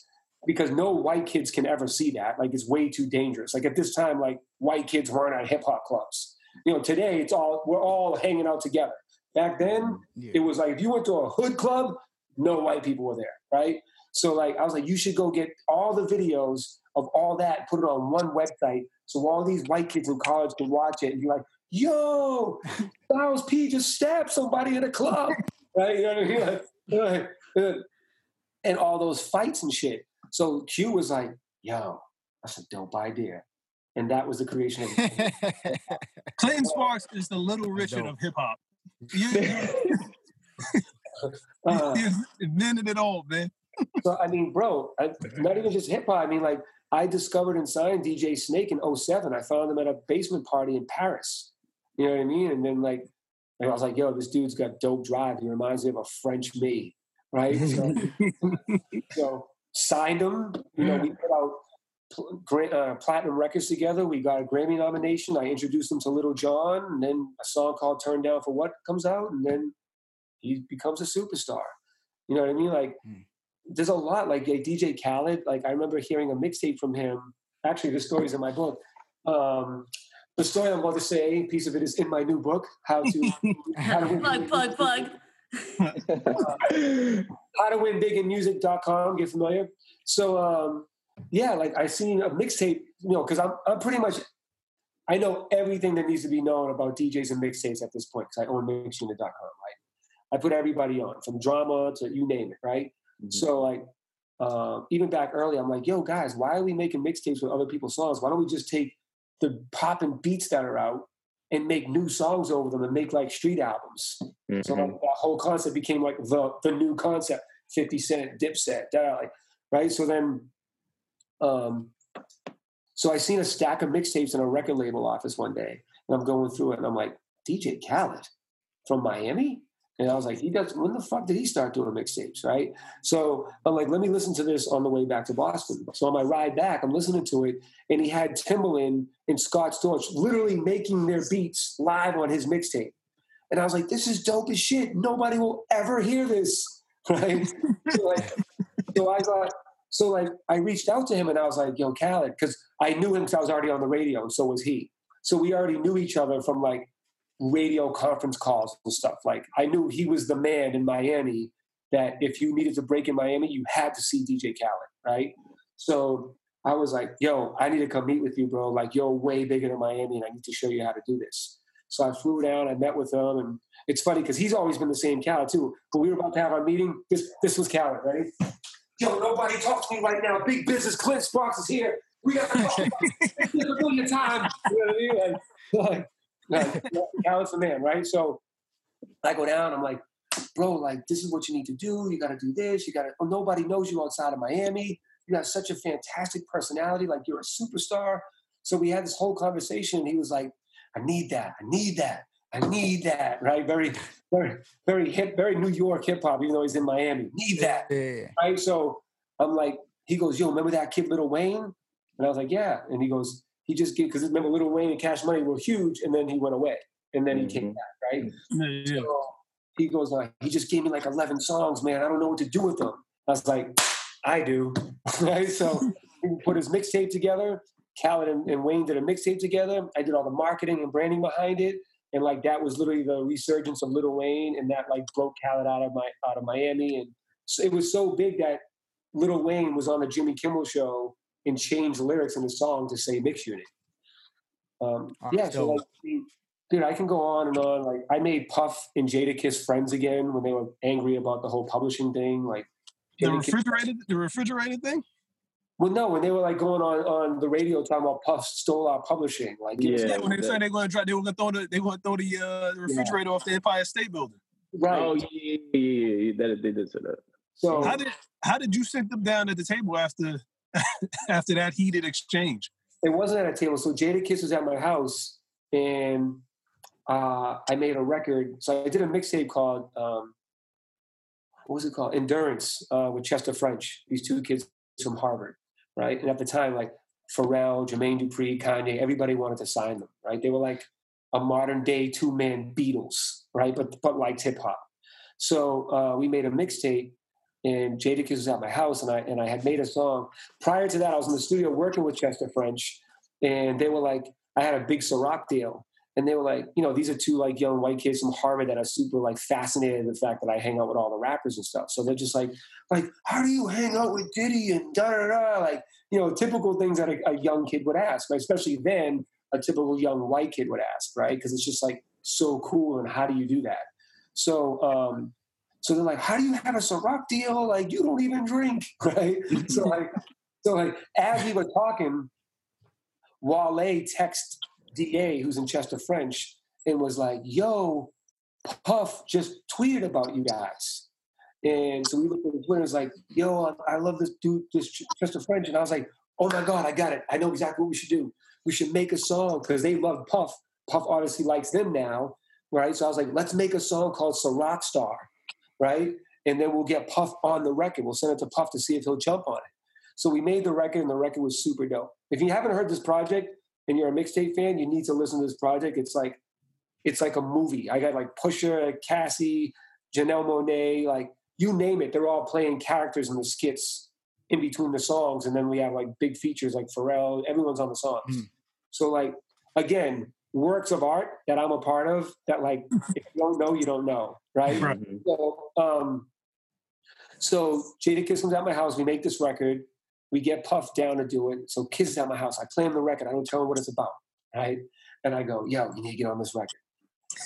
because no white kids can ever see that. Like it's way too dangerous. Like at this time, like white kids weren't at hip hop clubs. You know, today it's all we're all hanging out together. Back then, yeah. it was like if you went to a hood club, no white people were there, right? So like I was like, you should go get all the videos of all that, put it on one website, so all these white kids in college can watch it and be like, yo, Styles P just stabbed somebody in a club, right? You know what I mean? Like, and all those fights and shit. So Q was like, yo, that's a dope idea. And that was the creation of Clinton Sparks is the little Richard of hip hop. Uh, invented it all, man. so I mean, bro, I, not even just hip hop. I mean, like I discovered and signed DJ Snake in 07. I found him at a basement party in Paris. You know what I mean? And then like I was like, yo, this dude's got dope drive. He reminds me of a French me, right? So, so signed him. You know, we put out uh, platinum records together. We got a Grammy nomination. I introduced them to Lil Jon, and then a song called "Turn Down for What" comes out, and then he becomes a superstar. You know what I mean? Like, mm. there's a lot. Like, like DJ Khaled. Like, I remember hearing a mixtape from him. Actually, the story's in my book. Um, the story I'm about to say, piece of it is in my new book, How to, how to plug, plug, plug uh, how to win big in music.com get familiar so um, yeah like i seen a mixtape you know because I'm, I'm pretty much i know everything that needs to be known about djs and mixtapes at this point because i own mixunit.com right i put everybody on from drama to you name it right mm-hmm. so like uh, even back early i'm like yo guys why are we making mixtapes with other people's songs why don't we just take the pop and beats that are out and make new songs over them and make like street albums. Mm-hmm. So like, that whole concept became like the the new concept. Fifty Cent, Dipset, like right. So then, um, so I seen a stack of mixtapes in a record label office one day, and I'm going through it, and I'm like, DJ Khaled from Miami. And I was like, he does. When the fuck did he start doing mixtapes, right? So I'm like, let me listen to this on the way back to Boston. So on my ride back, I'm listening to it, and he had Timbaland and Scott Storch literally making their beats live on his mixtape. And I was like, this is dope as shit. Nobody will ever hear this, right? so, like, so I thought, so like, I reached out to him and I was like, yo, Khaled, because I knew him because I was already on the radio, and so was he. So we already knew each other from like radio conference calls and stuff. Like I knew he was the man in Miami that if you needed to break in Miami, you had to see DJ Khaled, right? So I was like, yo, I need to come meet with you, bro. Like you're way bigger than Miami and I need to show you how to do this. So I flew down, I met with him, and it's funny because he's always been the same Khaled too. But we were about to have our meeting. This this was Khaled, right? Yo, nobody talk to me right now. Big business. Clint Sparks is here. We got to talk about a billion time. You know what I mean? Like, like Khaled's the man, right? So I go down, I'm like, bro, like this is what you need to do. You got to do this. You got to. Oh, nobody knows you outside of Miami. You got such a fantastic personality. Like you're a superstar. So we had this whole conversation. And he was like, I need that. I need that. I need that. Right? Very, very, very hip, very New York hip hop. Even though he's in Miami, need that. Yeah. Right? So I'm like, he goes, yo, remember that kid, Lil Wayne? And I was like, yeah. And he goes, he just gave because remember Lil Wayne and Cash Money were huge, and then he went away, and then he mm-hmm. came back, right? Yeah. So he goes, uh, he just gave me like eleven songs, man. I don't know what to do with them. I was like, I do, right? So he put his mixtape together. Khaled and, and Wayne did a mixtape together. I did all the marketing and branding behind it, and like that was literally the resurgence of Lil Wayne, and that like broke Khaled out of my out of Miami, and so it was so big that Lil Wayne was on the Jimmy Kimmel show and change lyrics in the song to say mix unit. Um, oh, yeah, so like, dude, I can go on and on. Like I made Puff and Jadakiss friends again when they were angry about the whole publishing thing. Like The Jadakiss- refrigerated, the refrigerated thing. Well, no, when they were like going on on the radio talking about Puff stole our publishing. Like, Yeah. Yeah, when they that- said they're going to try, they were going to throw the, they were going to throw the, uh, the refrigerator off the Empire State Building. right. Oh yeah, yeah, yeah, yeah. That they did say that. so How did how did you sit them down at the table after after that heated exchange? it wasn't at a table. So Jadakiss was at my house, and uh, I made a record. So I did a mixtape called um, what was it called? Endurance uh, with Chester French. These two kids from Harvard, right? And at the time, like Pharrell, Jermaine Dupri, Kanye, everybody wanted to sign them, right? They were like a modern day two man Beatles, right? But but like hip hop. So uh, we made a mixtape, and Jadakiss was at my house, and I and I had made a song. Prior to that, I was in the studio working with Chester French, and they were like, I had a big Ciroc deal, and they were like, you know, these are two like young white kids from Harvard that are super like fascinated with the fact that I hang out with all the rappers and stuff. So they're just like, like, how do you hang out with Diddy and da da da, like, you know, typical things that a, a young kid would ask, especially then a typical young white kid would ask, right? Because it's just like so cool, and how do you do that? So, um, so they're like, how do you have a Ciroc deal? Like, you don't even drink, right? so like, so like, as we were talking, Wale text Da, who's in Chester French, and was like, "Yo, Puff just tweeted about you guys." And so we looked at the Twitter, and was like, "Yo, I, I love this dude, this Chester French," and I was like, "Oh my god, I got it! I know exactly what we should do. We should make a song because they love Puff. Puff obviously likes them now, right? So I was like, let's make a song called Ciroc Star, right? And then we'll get Puff on the record. We'll send it to Puff to see if he'll jump on it." So we made the record, and the record was super dope. If you haven't heard this project and you're a mixtape fan, you need to listen to this project. It's like it's like a movie. I got like Pusha, Cassie, Janelle Monáe, like you name it. They're all playing characters in the skits in between the songs, and then we have like big features like Pharrell. Everyone's on the songs. Mm. So like again, works of art that I'm a part of. That like if you don't know, you don't know, right? Right. So, um, so Jadakiss comes at my house. We make this record. We get puffed down to do it. So Kiss is at my house. I play him the record. I don't tell him what it's about, right? And I go, "Yo, you need to get on this record."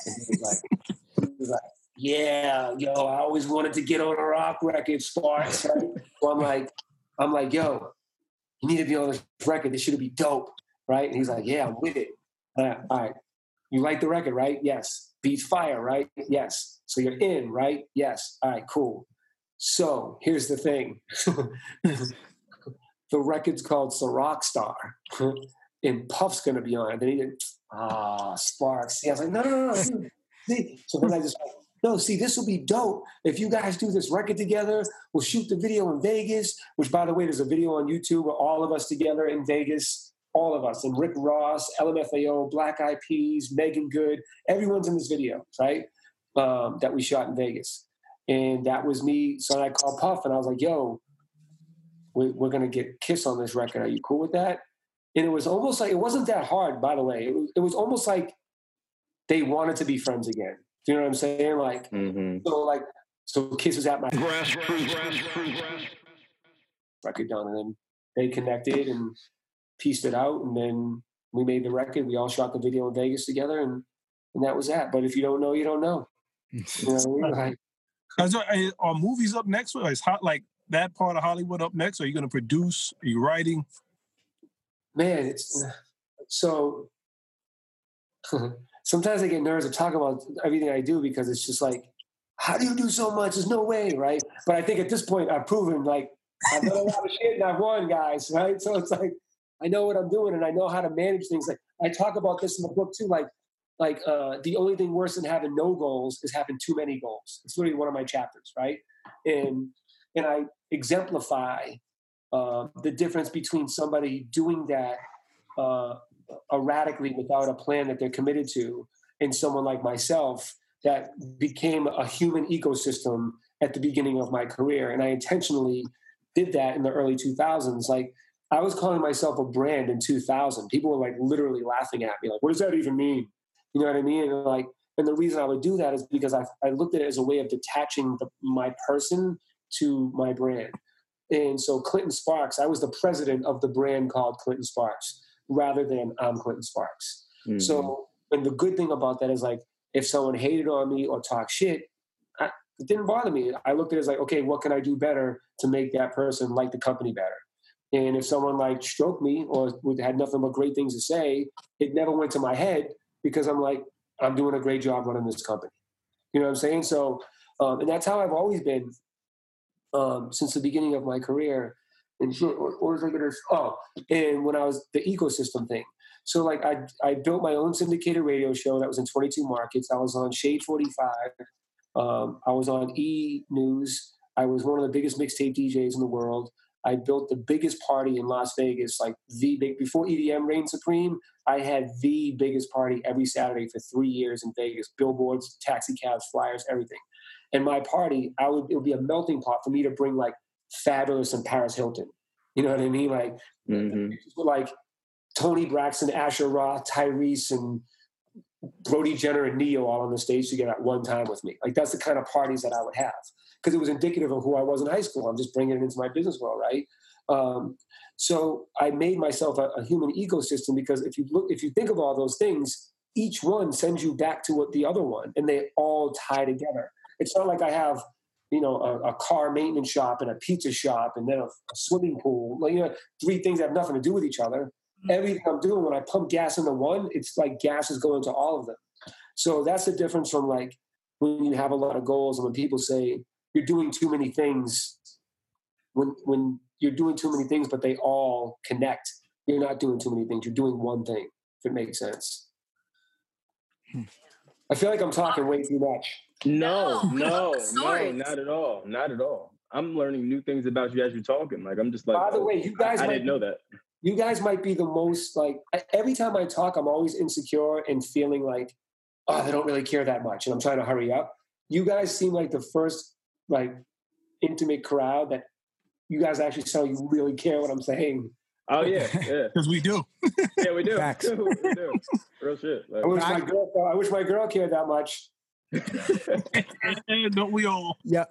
And he was like, he was like, "Yeah, yo, I always wanted to get on a rock record, Sparks." Right? So I'm like, I'm like, "Yo, you need to be on this record. This should be dope, right?" And he's like, "Yeah, I'm with it." I- all right, you like the record, right? Yes. Beats fire, right? Yes. So you're in, right? Yes. All right, cool. So here's the thing. the record's called Ciroc Star. and Puff's gonna be on it. Then he did, ah, Sparks. See, I was like, no, no, no, no. See? So then I just like, no, see, this will be dope. If you guys do this record together, we'll shoot the video in Vegas, which by the way, there's a video on YouTube of all of us together in Vegas, all of us, and Rick Ross, LMFAO, Black Eyed Peas, Meagan Good, everyone's in this video, right? Um, that we shot in Vegas. And that was me. So I called Puff and I was like, yo, we, we're going to get Kiss on this record. Are you cool with that? And it was almost like, it wasn't that hard, by the way. It was, it was almost like they wanted to be friends again. Do you know what I'm saying? Like, Mhm. so like, so Kiss was at my Grassroots. record done, and then they connected and pieced it out, and then we made the record. We all shot the video in Vegas together, and and that was that. But if you don't know, you don't know. You know I mean? Like, there, are- are movies up next? Or is hot like that part of Hollywood up next? Are you going to produce? Are you writing? man, it's so. sometimes I get nervous to talk about everything I do because it's just like, how do you do so much? There's no way, right? But I think at this point, I've proven like I've done a lot of shit and I've won, guys, right? So it's like I know what I'm doing and I know how to manage things. Like I talk about this in the book too. Like, like uh, the only thing worse than having no goals is having too many goals. It's literally one of my chapters, right? And and I exemplify uh, the difference between somebody doing that uh, erratically without a plan that they're committed to, and someone like myself that became a human ecosystem at the beginning of my career. And I intentionally did that in the early 2000s. Like I was calling myself a brand in 2000. People were like literally laughing at me, like, "What does that even mean?" You know what I mean? And like, and the reason I would do that is because I, I looked at it as a way of detaching the, my person to my brand. And so Clinton Sparks, I was the president of the brand called Clinton Sparks rather than I'm Clinton Sparks. Mhm. So and the good thing about that is like if someone hated on me or talked shit, I, it didn't bother me. I looked at it as like, okay, what can I do better to make that person like the company better? And if someone like stroked me or had nothing but great things to say, it never went to my head because I'm like, I'm doing a great job running this company. You know what I'm saying? So, um, and that's how I've always been um, since the beginning of my career. And shit, what, what was I to? Oh, and when I was the ecosystem thing. So, like, I I built my own syndicated radio show that was in 22 markets. I was on Shade 45. Um, I was on E News. I was one of the biggest mixtape DJs in the world. I built the biggest party in Las Vegas, like the big before EDM reigned supreme. I had the biggest party every Saturday for three years in Vegas. Billboards, taxi cabs, flyers, everything. And my party, I would it would be a melting pot for me to bring like Fabolous and Paris Hilton. You know what I mean? Like, mm-hmm. like Toni Braxton, Asher Roth, Tyrese, and Brody Jenner and Ne-Yo all on the stage together at one time with me. Like that's the kind of parties that I would have because it was indicative of who I was in high school. I'm just bringing it into my business world, right? Um, so I made myself a, a, human ecosystem because if you look, if you think of all those things, each one sends you back to what the other one, and they all tie together. It's not like I have, you know, a, a car maintenance shop and a pizza shop and then a, a swimming pool. Like, you know, three things that have nothing to do with each other. Mm-hmm. Everything I'm doing when I pump gas into one, it's like gas is going to all of them. So that's the difference from like when you have a lot of goals and when people say, you're doing too many things when when you're doing too many things but they all connect. You're not doing too many things. You're doing one thing if it makes sense. Hmm. i feel like i'm talking way too much. No no. no not at all not at all. I'm learning new things about you as you're talking. Like i'm just like by the way you guys i, I didn't know that. you guys might be the most like every time i talk i'm always insecure and feeling like oh they don't really care that much and i'm trying to hurry up. You guys seem like the first like intimate crowd that you guys actually sound you really care what I'm saying. Oh yeah, yeah. Because we do. yeah, we do. we do. Real shit. Like, I wish my girl. I wish my girl cared that much. Don't we all? Yeah.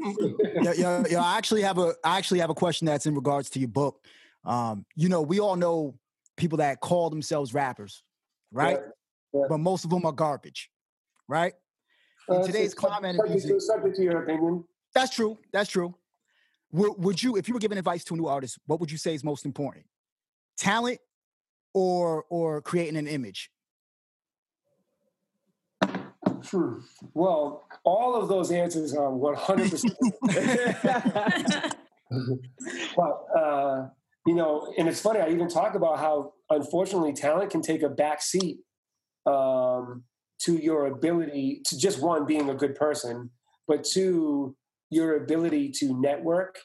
yeah, yeah, yeah. I actually have a. I actually have a question that's in regards to your book. Um, you know, we all know people that call themselves rappers, right? Yeah, yeah. But most of them are garbage, right? In uh, today's climate, subject, music, subject to your opinion. That's true. That's true. Would, would you, if you were giving advice to a new artist, what would you say is most important? Talent or or creating an image? Hmm. Well, all of those answers are 100%. but, uh, you know, and it's funny, I even talk about how, unfortunately, talent can take a back seat um, to your ability to just one, being a good person, but two, your ability to network,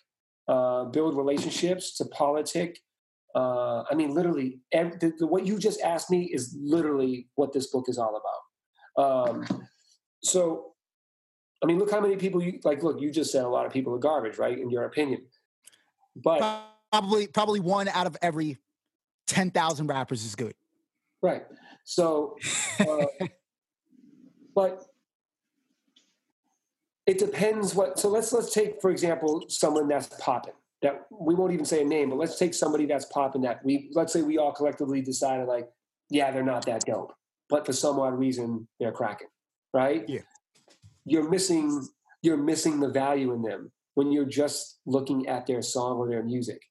uh, build relationships, to politic. Uh, I mean, literally, every, the, the, what you just asked me is literally what this book is all about. Um, so, I mean, look how many people you like. Look, you just said a lot of people are garbage, right? In your opinion, but probably probably one out of every ten thousand rappers is good. Right. So, uh, but it depends what. So let's let's take for example someone that's popping. That we won't even say a name, but let's take somebody that's popping. That we let's say we all collectively decided like, yeah, they're not that dope, but for some odd reason they're cracking, right? Yeah. You're missing you're missing the value in them when you're just looking at their song or their music.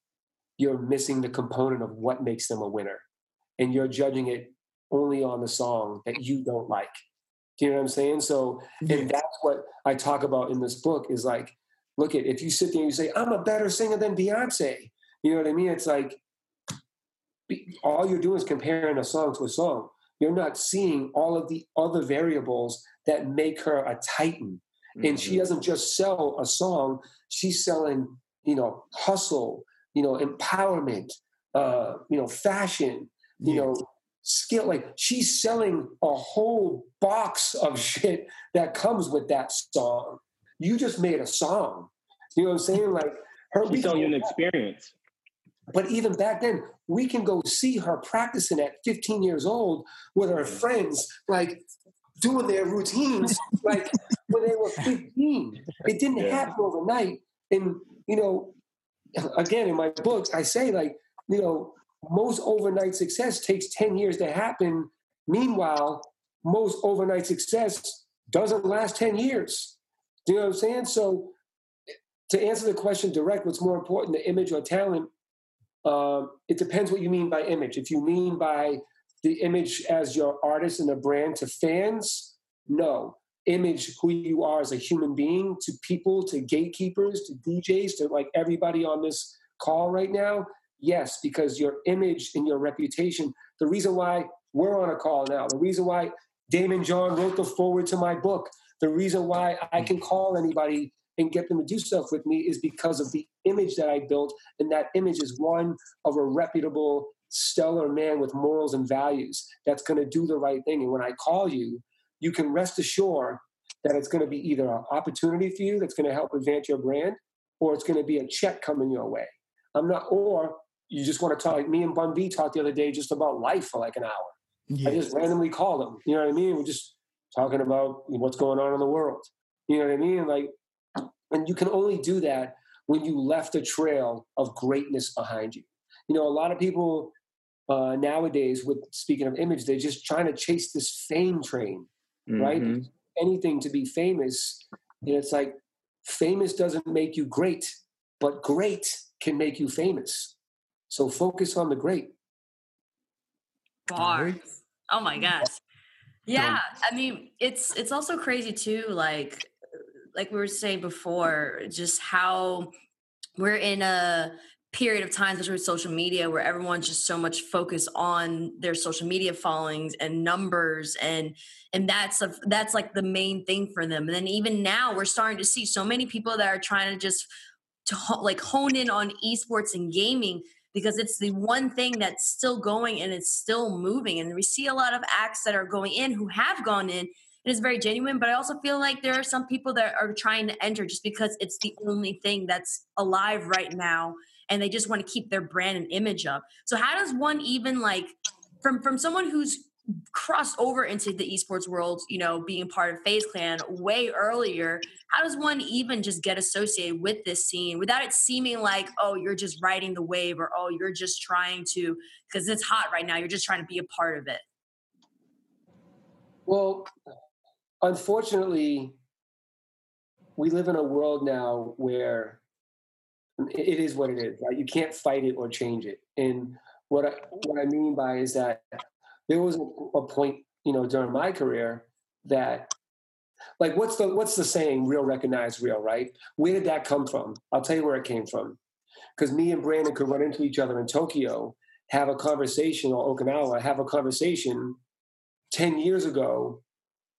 You're missing the component of what makes them a winner, and you're judging it only on the song that you don't like you know what I'm saying? So, yeah. and that's what I talk about in this book is like, look at if you sit there and you say, I'm a better singer than Beyonce, you know what I mean? It's like all you're doing is comparing a song to a song. You're not seeing all of the other variables that make her a titan. Mm-hmm. And she mm-hmm. doesn't just sell a song, she's selling, you know, hustle, you know, empowerment, uh, you know, fashion, you yeah. know, skill like she's selling a whole box of shit that comes with that song. You just made a song. You know what i'm saying? Like her she's selling an experience. But even back then we can go see her practicing at 15 years old with her friends like doing their routines like when they were 15 it didn't yeah. happen overnight. And you know again in my books i say like you know most overnight success takes 10 years to happen. Meanwhile, most overnight success doesn't last 10 years. Do you know what I'm saying? So to answer the question direct, what's more important, the image or talent? Um, it depends what you mean by image. If you mean by the image as your artist and a brand to fans, no. Image who you are as a human being to people, to gatekeepers, to DJs, to like everybody on this call right now, yes, because your image and your reputation. The reason why we're on a call now, the reason why Daymond John wrote the forward to my book, the reason why I can call anybody and get them to do stuff with me is because of the image that I built. And that image is one of a reputable, stellar man with morals and values that's going to do the right thing. And when I call you, you can rest assured that it's going to be either an opportunity for you that's going to help advance your brand or it's going to be a check coming your way. I'm not, or you just want to talk. Like me and Bun B talked the other day just about life for like an hour. Yes. I just randomly called him. You know what I mean? We're just talking about what's going on in the world. You know what I mean? Like and you can only do that when you left a trail of greatness behind you. You know, a lot of people uh, nowadays, with speaking of image, they're just trying to chase this fame train, mm-hmm. right? Anything to be famous. And it's like, famous doesn't make you great, but great can make you famous. So focus on the great. Bars. Oh my gosh. Yeah, I mean, it's it's also crazy too. Like like we were saying before, just how we're in a period of time, especially with social media, where everyone's just so much focused on their social media followings and numbers, and and that's a, that's like the main thing for them. And then even now, we're starting to see so many people that are trying to just to like hone in on esports and gaming because it's the one thing that's still going and it's still moving. And we see a lot of acts that are going in who have gone in it is very genuine but i also feel like there are some people that are trying to enter just because it's the only thing that's alive right now and they just want to keep their brand and image up so how does one even like from from someone who's crossed over into the esports world you know being part of FaZe Clan way earlier how does one even just get associated with this scene without it seeming like oh you're just riding the wave or oh you're just trying to because it's hot right now you're just trying to be a part of it well unfortunately, we live in a world now where it is what it is. Right? You can't fight it or change it. And what I what I mean by is that there was a point, you know, during my career that like what's the what's the saying real recognize real right where did that come from i'll tell you where it came from because me and brandon could run into each other in tokyo have a conversation or okinawa have a conversation 10 years ago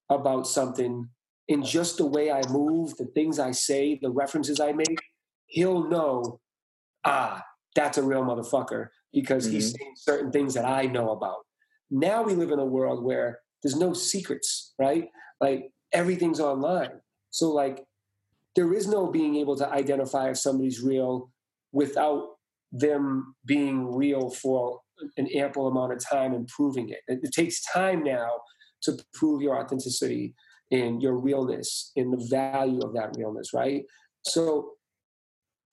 about something in just the way I move, the things I say, the references I make, he'll know, ah, that's a real motherfucker because mm-hmm. he's saying certain things that I know about. Now we live in a world where there's no secrets, right? Like everything's online. So like there is no being able to identify if somebody's real without them being real for an ample amount of time and proving it. It, it takes time now to prove your authenticity and your realness and the value of that realness, right? So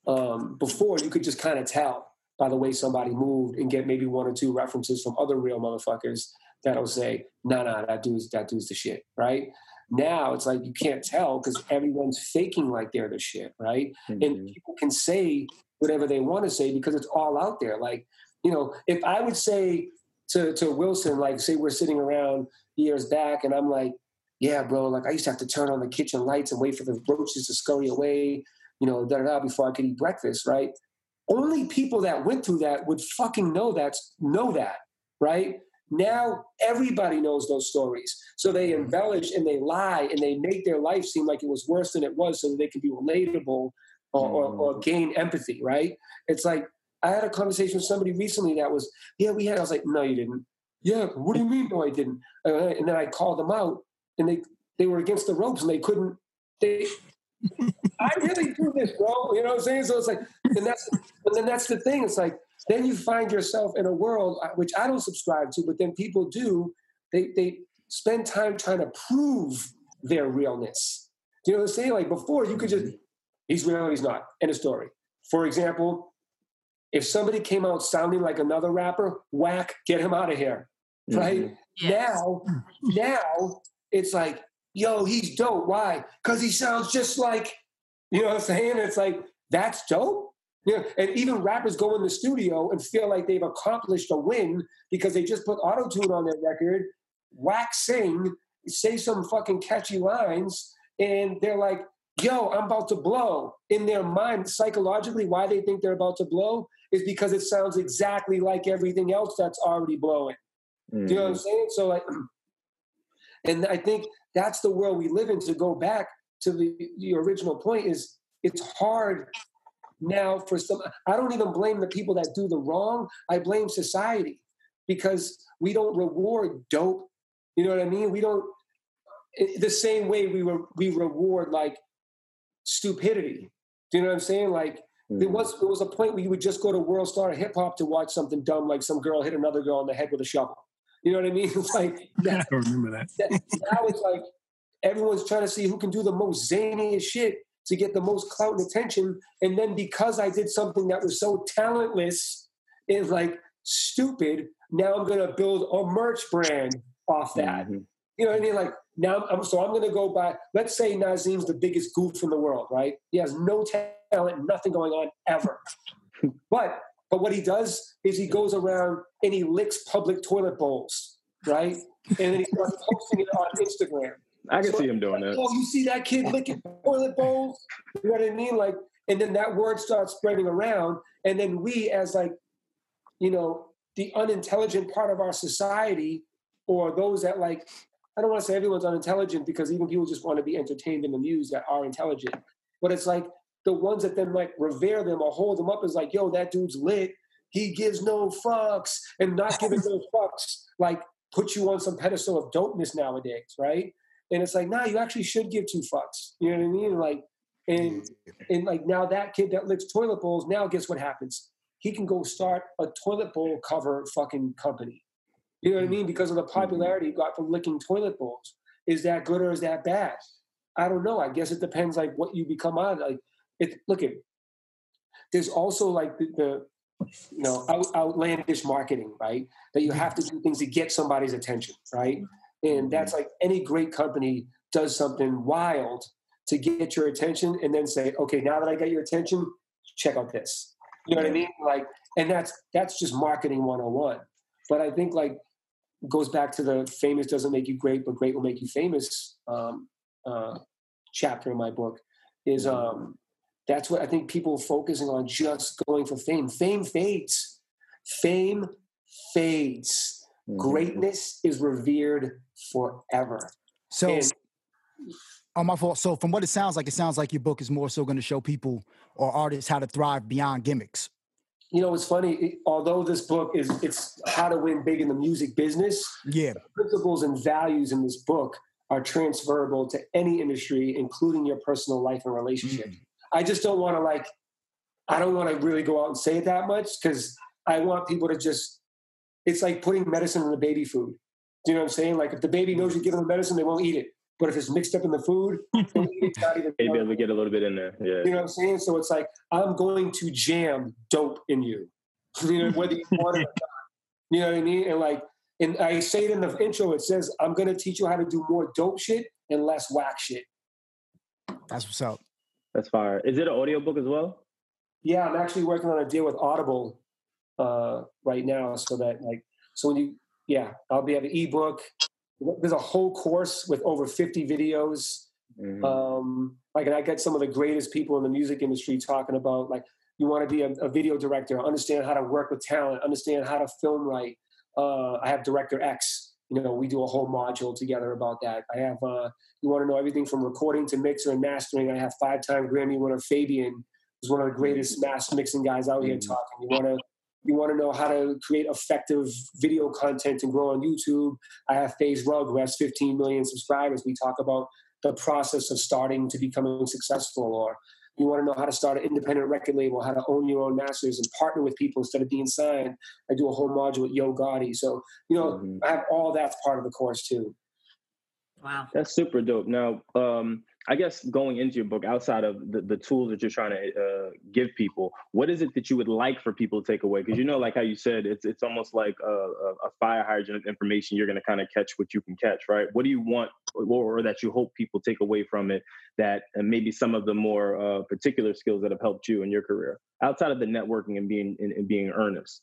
um, before you could just kind of tell by the way somebody moved and get maybe one or two references from other real motherfuckers that'll say, "No, nah, no, nah, that dude's that dude's the shit," right? Now it's like you can't tell because everyone's faking like they're the shit, right? Mm-hmm. And people can say whatever they want to say because it's all out there. Like, you know, if I would say to to Wylson, like, say we're sitting around years back, and I'm like, yeah, bro, like I used to have to turn on the kitchen lights and wait for the roaches to scurry away, you know, da da before I could eat breakfast, right? Only people that went through that would fucking know that, know that, right? Now everybody knows those stories. So they embellish and they lie and they make their life seem like it was worse than it was so that they can be relatable or, or, or mm. gain empathy, right? It's like I had a conversation with somebody recently that was, yeah, we had. I was like, no, you didn't. Yeah, what do you mean? No, I didn't. And then I called them out, and they they were against the ropes, and they couldn't. They, I really do this, bro. You know what I'm saying? So it's like, and that's, and then that's the thing. It's like, then you find yourself in a world uh, which I don't subscribe to, but then people do. They they spend time trying to prove their realness. You know what I'm saying? Like before, you could just he's real, he's not. End of story. For example, if somebody came out sounding like another rapper, whack, get him out of here right? Mm-hmm. Yes. Now, now it's like, yo, he's dope. Why? Because he sounds just like, you know what I'm saying? It's like, that's dope. Yeah, and even rappers go in the studio and feel like they've accomplished a win because they just put auto tune on their record, whack sing, say some fucking catchy lines, and they're like, yo, I'm about to blow. In their mind, psychologically, why they think they're about to blow is because it sounds exactly like everything else that's already blowing. Mm. you know what I'm mm. saying? So, like, and I think that's the world we live in. To go back to the, the original point is it's hard now for some. I don't even blame the people that do the wrong. I blame society because we don't reward dope. You know what I mean? We don't the same way we were we reward like stupidity. Do you know what I'm saying? Like mm-hmm. there was there was a point where you would just go to World Star Hip Hop to watch something dumb, like some girl hit another girl on the head with a shovel. You know what I mean? It's like that, I remember that. that. Now it's like everyone's trying to see who can do the most zaniest shit to get the most clout and attention. And then because I did something that was so talentless and like stupid, now I'm gonna build a merch brand off that. Mm-hmm. You know what I mean? Like now, I'm, so I'm going to go by. Let's say Nazeem's the biggest goof in the world, right? He has no talent, nothing going on ever. but but what he does is he goes around and he licks public toilet bowls, right? And then he starts posting it on Instagram. I can so, see him doing that. Oh, you see that kid licking toilet bowls? You know what I mean? Like, and then that word starts spreading around, and then we, as like, you know, the unintelligent part of our society, or those that like I don't want to say everyone's unintelligent because even people just want to be entertained and amused that are intelligent. But it's like the ones that then like revere them or hold them up as like, yo, that dude's lit. He gives no fucks and not giving no fucks like put you on some pedestal of dopeness nowadays, right? And it's like, nah, you actually should give two fucks. You know what I mean? Like, and and like now that kid that licks toilet bowls, now guess what happens? He can go start a toilet bowl cover fucking company. You know what I mean? Because of the mm-hmm. popularity he got from licking toilet bowls. Is that good or is that bad? I don't know. I guess it depends like what you become on. Like it look at there's also like the, the you know out, outlandish marketing, right? That you have to do things to get somebody's attention, right? And that's like any great company does something wild to get your attention and then say, okay, now that I got your attention, check out this. You know what I mean? Like, and that's that's just marketing 101. But I think like goes back to the famous doesn't make you great, but great will make you famous um, uh, chapter in my book. Is um, that's what I think people are focusing on just going for fame. Fame fades. Fame fades. Mm-hmm. Greatness is revered forever. So, and, oh my fault. So, from what it sounds like, it sounds like your book is more so going to show people or artists how to thrive beyond gimmicks you know, it's funny. It, although this book is it's how to win big in the music business. Yeah, principles and values in this book are transferable to any industry, including your personal life and relationship. Mm. I just don't want to like. I don't want to really go out and say it that much because I want people to just. It's like putting medicine in the baby food. Do you know what I'm saying? Like if the baby knows you give them medicine, they won't eat it. But if it's mixed up in the food, it's not even maybe able to get a little bit in there. Yeah. You know what I'm saying? So it's like I'm going to jam dope in you. you know, whether you want it or not. You know what I mean? And like and I say it in the intro, it says, I'm gonna teach you how to do more dope shit and less whack shit. That's what's up. That's fire. Is it an audiobook as well? Yeah, I'm actually working on a deal with Audible uh, right now so that like so when you yeah, I'll be have an ebook there's a whole course with over 50 videos. Mm-hmm. Um, like, and I get some of the greatest people in the music industry talking about like, you want to be a, a video director, understand how to work with talent, understand how to film right. Uh, I have Director X. You know, we do a whole module together about that. I have, uh, you want to know everything from recording to mixer and mastering. I have five-time Grammy winner Fabian, who's one of the greatest mass mixing guys out here mm-hmm. talking. You want to you want to know how to create effective video content and grow on YouTube, I have FaZe Rug, who has 15 million subscribers. We talk about the process of starting to becoming successful, or you want to know how to start an independent record label, how to own your own masters and partner with people instead of being signed. I do a whole module with Yo Gotti. So, you know, mm-hmm. I have all that's part of the course too. Wow. That's super dope. Now, um, I guess going into your book, outside of the, the tools that you're trying to uh, give people, what is it that you would like for people to take away? Because you know, like how you said, it's it's almost like a, a fire hydrant of information. You're going to kind of catch what you can catch, right? What do you want, or, or, that you hope people take away from it? That and maybe some of the more uh, particular skills that have helped you in your career, outside of the networking and being and, and being earnest.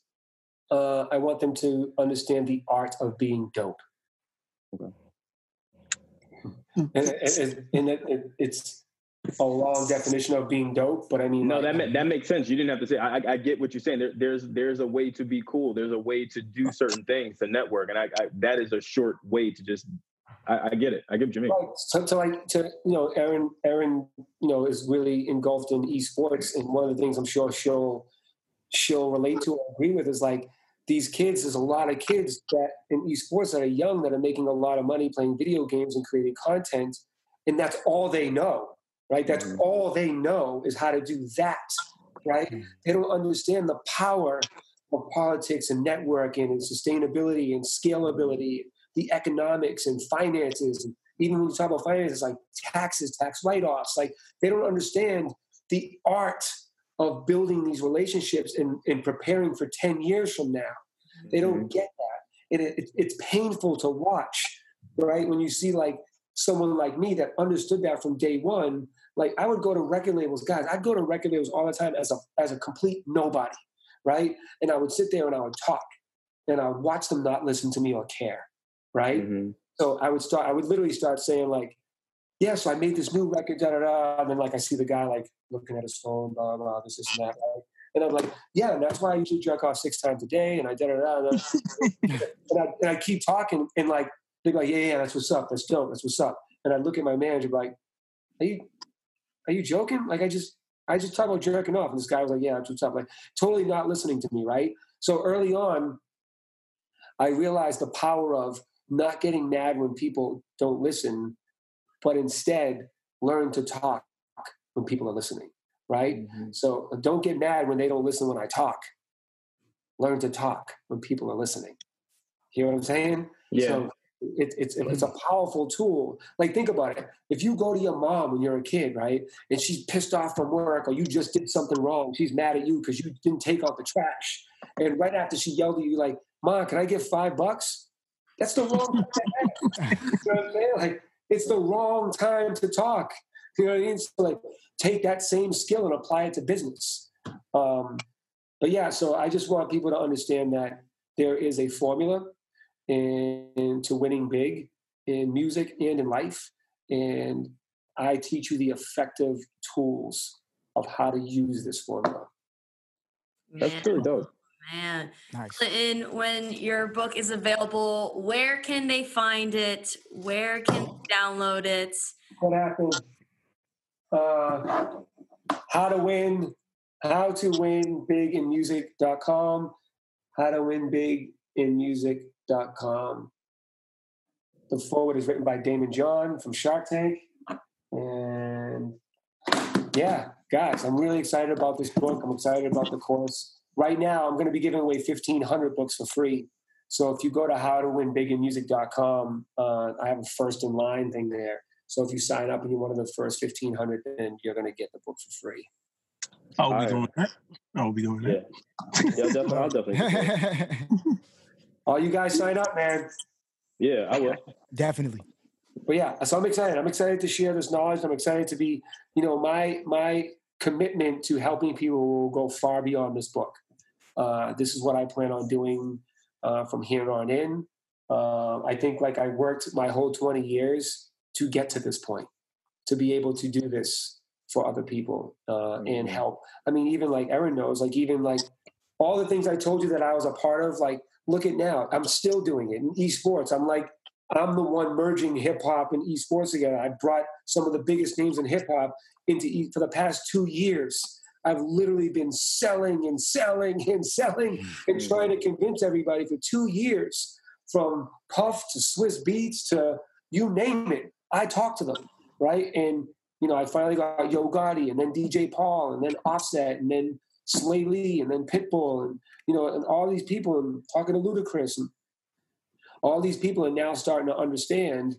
Uh, I want them to understand the art of being dope. Okay Hmm. and, and, and it, it, it's a long definition of being dope, but I mean, no, like, that that makes sense. You didn't have to say. I, I get what you're saying. There, there's there's a way to be cool. There's a way to do certain things to network, and I, I that is a short way to just. I, I get it. I get what you mean. So, to like to you know, Erin Erin you know, is really engulfed in esports, and one of the things I'm sure she'll she'll relate to or agree with is like these kids, there's a lot of kids that in esports that are young that are making a lot of money playing video games and creating content, and that's all they know, right? That's mm-hmm. all they know is how to do that, right? Mm-hmm. They don't understand the power of politics and networking and sustainability and scalability, the economics and finances. And even when you talk about finances, like taxes, tax write offs, like they don't understand the art of building these relationships and, and preparing for 10 years from now. They don't mm-hmm. get that. And it, it, it's painful to watch, right? When you see like someone like me that understood that from day one, like I would go to record labels, guys, I'd go to record labels all the time as a, as a complete nobody, right? And I would sit there and I would talk and I would watch them not listen to me or care, right? Mm-hmm. So I would start, I would literally start saying like, yeah, so I made this new record, da da da. And then like I see the guy like looking at his phone, blah blah, this, this and that. Right? And I'm like, yeah, and that's why I usually jerk off six times a day, and I da da da. And, I, and I keep talking, and like they're like, yeah, yeah, that's what's up, that's dope, that's what's up. And I look at my manager like, are you, are you joking? Like I just, I just talk about jerking off, and this guy was like, yeah, that's what's up. Like totally not listening to me, right? So early on, I realized the power of not getting mad when people don't listen but instead learn to talk when people are listening, right? Mm-hmm. So uh, don't get mad when they don't listen when I talk. Learn to talk when people are listening. Hear what I'm saying? Yeah. So it, it's it's a powerful tool. Like think about it. If you go to your mom when you're a kid, right, and she's pissed off from work, or you just did something wrong, she's mad at you because you didn't take out the trash, and right after she yelled at you, like, "Mom, can I get five bucks?" That's the wrong. you know what I'm saying? Like it's the wrong time to talk. You know what I mean? So like take that same skill and apply it to business. Um, but yeah, so I just want people to understand that there is a formula and to winning big in music and in life. And I teach you the effective tools of how to use this formula. That's pretty dope. Man. Nice. Clinton, when your book is available, where can they find it? Where can they download it? What happened? Uh, how to win, how to win big in music.com, how to win big in music.com. The forward is written by Daymond John from Shark Tank. And yeah, guys, I'm really excited about this book. I'm excited about the course right now i'm going to be giving away 1500 books for free so if you go to how to win big in howtowinbiginmusic.com uh, i have a first in line thing there so if you sign up and you're one of the first 1500 then you're going to get the book for free I'll be doing that. I'll be doing that. Yeah, yeah definitely. I'll definitely. All you guys sign up, man. Yeah, I will. Definitely. But yeah, so I'm excited. I'm excited to share this knowledge. I'm excited to be, you know, my my commitment to helping people will go far beyond this book. Uh, this is what I plan on doing uh, from here on in. Uh, I think like I worked my whole 20 years to get to this point, to be able to do this for other people uh, mm-hmm. and help. I mean, even like Erin knows, like even like all the things I told you that I was a part of, like look at now, I'm still doing it in esports. I'm like, I'm the one merging hip hop and esports together. I brought some of the biggest names in hip hop into e- for the past two years. I've literally been selling and selling and selling and mm-hmm. trying to convince everybody for two years, from Puff to Swizz Beatz to you name it. I talked to them, right? And you know, I finally got Yo Gotti and then DJ Paul and then Offset and then Swae Lee and then Pitbull and you know, and all these people and talking to Ludacris and all these people are now starting to understand.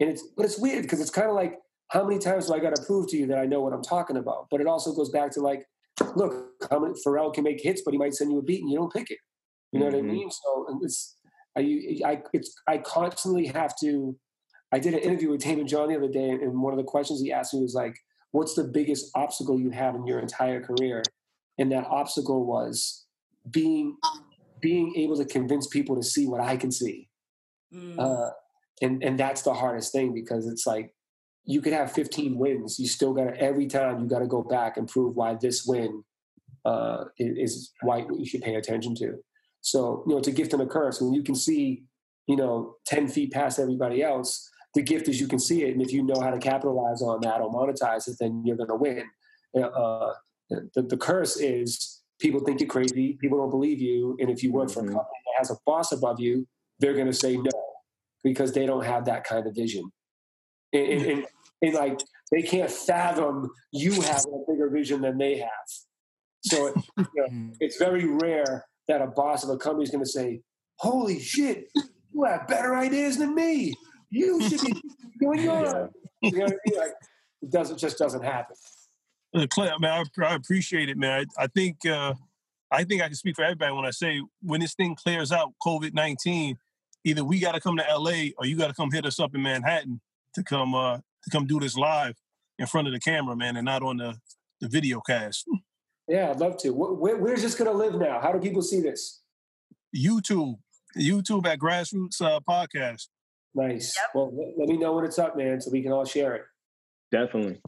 And it's but it's weird because it's kind of like how many times do I got to prove to you that I know what I'm talking about? But it also goes back to like, look, how many Pharrell can make hits, but he might send you a beat and you don't pick it. You know mm-hmm. what I mm-hmm. mean? So it's I I it's I constantly have to. I did an interview with Daymond John the other day, and one of the questions he asked me was like, "What's the biggest obstacle you have in your entire career?" And that obstacle was being being able to convince people to see what I can see. Mm. Uh, and and that's the hardest thing because it's like you could have 15 wins. You still got to every time you got to go back and prove why this win uh, is why you should pay attention to. So you know, it's a gift and a curse. When you can see, you know, 10 feet past everybody else, the gift is you can see it, and if you know how to capitalize on that or monetize it, then you're going to win. Uh, the, the curse is people think you're crazy, people don't believe you, and if you work mm-hmm. for a mm-hmm. company that has a boss above you, they're going to say no because they don't have that kind of vision. And, and, and, and like they can't fathom you having a bigger vision than they have. So it, you know, mm. it's very rare that a boss of a company is going to say, "Holy shit, you have better ideas than me. You should be doing your." You know what I mean? Like, it doesn't just doesn't happen. Uh, Clint, I, mean, I, I, appreciate it, man. I, I think uh, I think I can speak for everybody when I say when this thing clears out, COVID nineteen, either we got to come to LA or you got to come hit us up in Manhattan to come uh, to come do this live in front of the camera, man, and not on the the video cast. Yeah, I'd love to. Where, where's this going to live now? How do people see this? YouTube, YouTube at Grass Routes uh, Podcast. Nice. Yep. Well, let, let me know when it's up, man, so we can all share it. Definitely.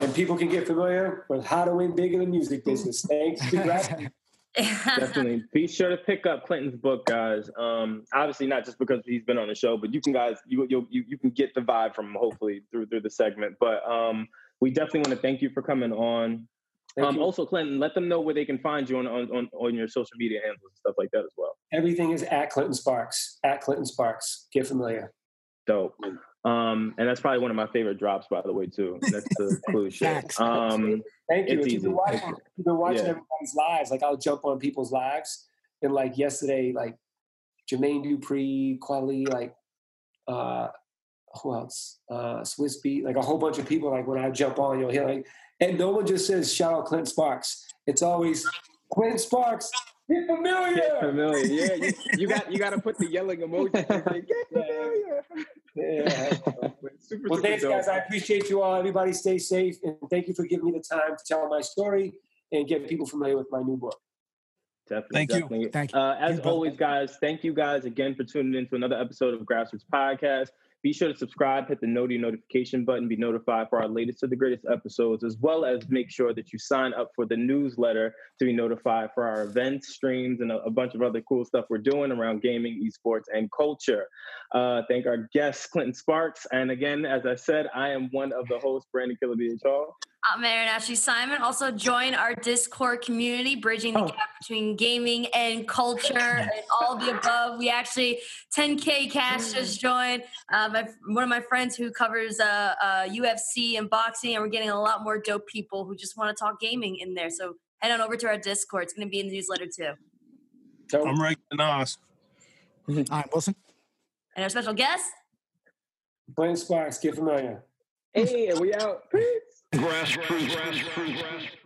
And people can get familiar with how to win big in the music business. Thanks. Definitely. Be sure to pick up Clinton's book, guys. Um, obviously not just because he's been on the show, but you can guys you you you can get the vibe from him hopefully through through the segment. But um, we definitely want to thank you for coming on. Um, also, Clinton, let them know where they can find you on, on, on your social media handles and stuff like that as well. Everything is at Clinton Sparks. At Clinton Sparks. Get familiar. Dope. Um, and that's probably one of my favorite drops, by the way, too. That's the clue shit. Um, Thank you. You've been watching, you've been watching yeah. everybody's lives. Like I'll jump on people's lives, and like yesterday, like Jermaine Dupri, Quali, like uh, who else? Uh, Swizz Beatz, like a whole bunch of people. Like when I jump on, you'll hear like, and no one just says shout out Clint Sparks. It's always Clint Sparks. Get familiar. Get familiar. Yeah, you, you got you got to put the yelling emoji. Get familiar. Yeah. super, well, thanks, dope. guys. I appreciate you all. Everybody, stay safe, and thank you for giving me the time to tell my story and get people familiar with my new book. Definitely. Thank definitely. you. Thank you. Uh, as always, guys, thank you guys again for tuning in to another episode of Grass Routes Podcast. Be sure to subscribe, hit the noti notification button, be notified for our latest to the greatest episodes, as well as make sure that you sign up for the newsletter to be notified for our events, streams, and a, a bunch of other cool stuff we're doing around gaming, esports, and culture. Uh, thank our guest, Clinton Sparks. And again, as I said, I am one of the hosts, Brandon Killer BHR. I'm Erin Ashley Simon. Also join our Discord community, bridging the oh. gap between gaming and culture and all the above. We actually 10k cash just joined. Uh, my, one of my friends who covers uh, uh, UFC and boxing, and we're getting a lot more dope people who just want to talk gaming in there. So head on over to our Discord. It's going to be in the newsletter too. I'm Regular Naz. I'm Wylson. And our special guest, Brian Sparks. Get familiar. Hey, we out. Peace. Grass Routes.